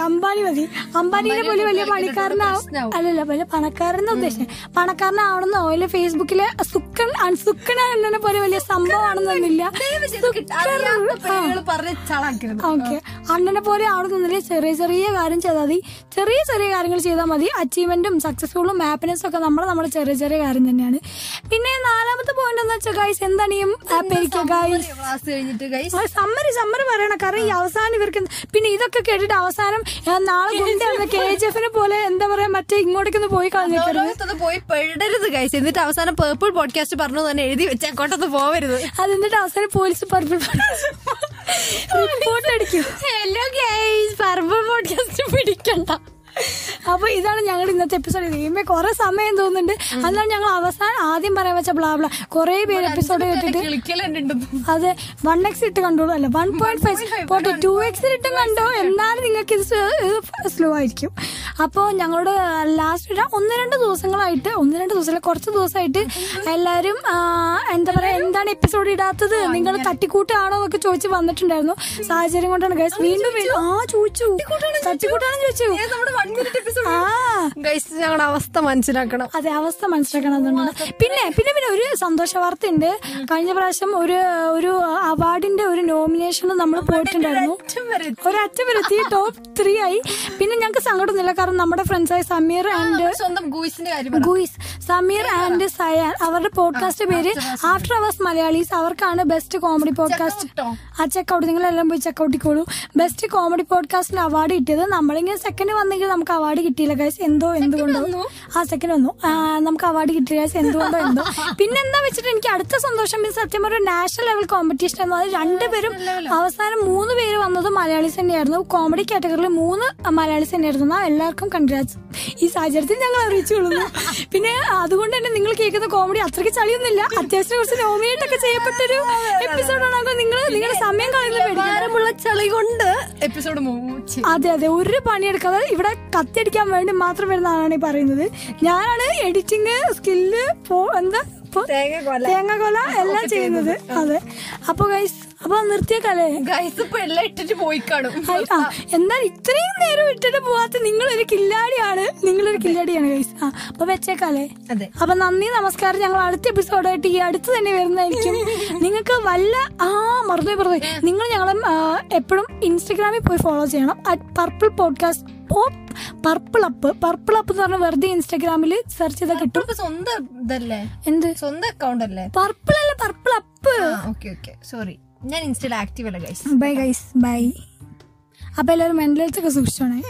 അംബാനി മതി. അംബാനിനെ പോലെ വലിയ പണിക്കാരനാവും അല്ലല്ല വലിയ പണക്കാരനെ ഉദ്ദേശം പണക്കാരനാവണമെന്നോ അല്ലെ ഫേസ്ബുക്കിലെ സുക്കൻ അൺസുക്കൻ എന്നെ പോലെ വലിയ സംഭവമാണെന്നൊന്നുമില്ല ഓക്കെ. അണ്ണനെ പോലെ ആവണമെന്നില്ല ചെറിയ ചെറിയ കാര്യം ചെയ്താൽ മതി. ചെറിയ ചെറിയ കാര്യങ്ങൾ ചെയ്താൽ മതി. അച്ചീവ്മെന്റും സക്സസ്ഫുള്ളും ഹാപ്പിനെസ്സും ഒക്കെ നമ്മുടെ നമ്മുടെ ചെറിയ ചെറിയ കാര്യം തന്നെയാണ്. പിന്നെ നാലാമത്തെ പോയിന്റ് എന്ന് വെച്ചാൽ ഗൈസ് എന്താണ് ഈ ആപ്പ് എനിക്ക് ഗൈസ് സമ്മറി സമ്മറി പറയണം. കാരണം ഈ അവസാനം ഇവർക്ക് എന്ത്- പിന്നെ ഇതൊക്കെ കേട്ടിട്ട് അവസാനം നാളെ ഗുണ്ടാണ് കെ ജി എഫിനെ പോലെ എന്താ പറയാ മറ്റേ ഇങ്ങോട്ടേക്കൊന്ന് പോയി കളഞ്ഞേക്കരുത്
പോയി പെടരുത് കൈസ് എന്നിട്ട് അവസാനം പേർപ്പിൾ പോഡ്കാസ്റ്റ് പറഞ്ഞു തന്നെ എഴുതി വെച്ചാൽ കൊണ്ടൊന്ന് പോവരുത്.
അത് എന്നിട്ട് അവസാനം പോലീസ് പർപ്പിൾ റിപ്പോർട്ട് അടിക്കും.
ഹലോ ഗൈസ് പർപ്പിൾ പോഡ്കാസ്റ്റ് പിടിക്കണ്ട.
അപ്പൊ ഇതാണ് ഞങ്ങളുടെ ഇന്നത്തെ എപ്പിസോഡ് ചെയ്യുമ്പോ കുറെ സമയം തോന്നുന്നുണ്ട്. അതാണ് ഞങ്ങൾ അവസാനം ആദ്യം പറയാൻ വെച്ച ബ്ലാബ്ല കൊറേ പേര് എപ്പിസോഡ് കേട്ടിട്ട് അതെ വൺ എക്സ് ഇട്ട് കണ്ടോളൂ. അല്ല വൺ പോയിന്റ് ഫൈവ് പോട്ടെ ടു എക്സ് ഇട്ടും കണ്ടോ? എന്നാലും നിങ്ങൾക്ക് ഇത് സ്ലോ ആയിരിക്കും. അപ്പോൾ ഞങ്ങളോട് ലാസ്റ്റ് ഒന്ന് രണ്ട് ദിവസങ്ങളായിട്ട് ഒന്ന് രണ്ട് ദിവസം കുറച്ച് ദിവസമായിട്ട് എല്ലാരും എന്താ പറയാ എന്താണ് എപ്പിസോഡ് ഇടാത്തത്? നിങ്ങൾ തട്ടിക്കൂട്ടാണോ എന്നൊക്കെ ചോദിച്ച് വന്നിട്ടുണ്ടായിരുന്നു. സാഹചര്യം കൊണ്ടാണ് ഗൈസ് വീണ്ടും വീണ്ടും ആ ചോദിച്ചു. തട്ടിക്കൂട്ടാണെന്ന് ചോദിച്ചു.
ഞങ്ങളുടെ അവസ്ഥ മനസ്സിലാക്കണം.
അതെ അവസ്ഥ മനസ്സിലാക്കണം പിന്നെ പിന്നെ പിന്നെ ഒരു സന്തോഷ വാർത്ത ഉണ്ട് കഴിഞ്ഞ പ്രാവശ്യം ഒരു ഒരു അവാർഡിന്റെ ഒരു നോമിനേഷൻ നമ്മൾ പോയിട്ടുണ്ടായിരുന്നു. ഒരറ്റം വരെ എത്തി. ടോപ്പ് ത്രീ ആയി. പിന്നെ ഞങ്ങൾക്ക് സങ്കടമൊന്നുമില്ല. കാരണം നമ്മുടെ ഫ്രണ്ട്സായ സമീർ ആൻഡ്
സ്വന്തം ഗൂയിസിന്റെ
ഗുയിസ്. സമീർ ആൻഡ് സയാൻ അവരുടെ പോഡ്കാസ്റ്റ് പേര് ആഫ്റ്റർ അവേഴ്സ് മലയാളീസ്. അവർക്കാണ് ബെസ്റ്റ് കോമഡി പോഡ്കാസ്റ്റ്? ആ ചെക്കൗട്ട് നിങ്ങളെല്ലാം പോയി ചെക്കൗട്ടിക്കോളൂ ബെസ്റ്റ് കോമഡി പോഡ്കാസ്റ്റിന് അവാർഡ് കിട്ടിയത് നമ്മളിങ്ങനെ സെക്കൻഡ് വന്നെങ്കിൽ നമുക്ക് അവാർഡ് കിട്ടിയില്ല ഗൈസ് എന്തോ എന്തുകൊണ്ടോ. ആ സെക്കൻഡ് വന്നു. നമുക്ക് അവാർഡ് കിട്ടിയ ഗൈസ് എന്തുകൊണ്ടോ എന്തോ. പിന്നെ എന്താ വെച്ചിട്ട് എനിക്ക് അടുത്ത സന്തോഷം മീൻസ് സത്യം ഒരു നാഷണൽ ലെവൽ കോമ്പറ്റീഷൻ എന്ന് പറഞ്ഞാൽ രണ്ടുപേരും അവസാനം മൂന്ന് പേര് വന്നത് മലയാളീസ് തന്നെയായിരുന്നു. കോമഡി കാറ്റഗറിയിൽ മൂന്ന് മലയാളീസ് തന്നെയായിരുന്നു. എല്ലാവർക്കും കൺഗ്രാറ്റ്സ് ഈ സാഹചര്യത്തിൽ ഞങ്ങൾ അറിയിച്ചു കൊള്ളുന്നു. പിന്നെ അതുകൊണ്ട് തന്നെ നിങ്ങൾ കേൾക്കുന്ന കോമഡി അത്രയ്ക്ക് ചളിയൊന്നുമില്ല. അത്യാവശ്യം കുറച്ച് നോമിനേറ്റ് ഒക്കെ ചെയ്യപ്പെട്ടൊരു എപ്പിസോഡാണ് നിങ്ങൾ. നിങ്ങളുടെ സമയം
കളയുന്ന ചളി കൊണ്ട് എപ്പിസോഡ്
അതെ അതെ. ഒരു പണിയെടുക്കാതെ ഇവിടെ കത്തിയടിക്കാൻ വേണ്ടി മാത്രം വരുന്ന ആളാണ് ഈ പറയുന്നത്. ഞാനാണ് എഡിറ്റിംഗ് സ്കില്ല് എന്താ? തേങ്ങ കൊല. എല്ലാം ചെയ്യുന്നത്. അതെ. അപ്പൊ ഗൈസ് അപ്പൊ നിർത്തിയേക്കാലേ
ഗൈസ് പെള്ള ഇട്ടിട്ട് പോയി കാണും.
എന്നാൽ ഇത്രയും നേരം ഇട്ടിട്ട് പോവാത്ത നിങ്ങളൊരു കില്ലാടിയാണ്. നിങ്ങളൊരു കില്ലാടിയാണ് ഗൈസ് ആ അപ്പൊ വെച്ചേക്കാലേ അപ്പൊ നന്ദി നമസ്കാരം. ഞങ്ങൾ അടുത്ത എപ്പിസോഡായിട്ട് ഈ അടുത്ത് തന്നെ വരുന്നതായിരിക്കും. നിങ്ങൾക്ക് വല്ല ആ മറന്നു പറഞ്ഞു നിങ്ങൾ ഞങ്ങളെ എപ്പോഴും ഇൻസ്റ്റഗ്രാമിൽ പോയി ഫോളോ ചെയ്യണം. At purple podcast purple up purple up എന്ന് പറഞ്ഞ വെറുതെ ഇൻസ്റ്റാഗ്രാമിൽ സെർച്ച് ചെയ്താൽ കിട്ടും.
സ്വന്തം ഇതല്ലേ?
എന്ത്?
സ്വന്തം അക്കൗണ്ട് അല്ലേ?
പർപ്പിൾ അല്ല purple up
okay okay sorry ഞാൻ ഇൻസ്റ്റയിൽ ആക്റ്റീവ് അല്ല ഗൈസ്
ബൈ ഗൈസ് ബൈ അപ്പൊ എല്ലാവരും മെന്റൽ ഹെൽത്ത് ഒക്കെ സൂക്ഷിച്ചോണേ.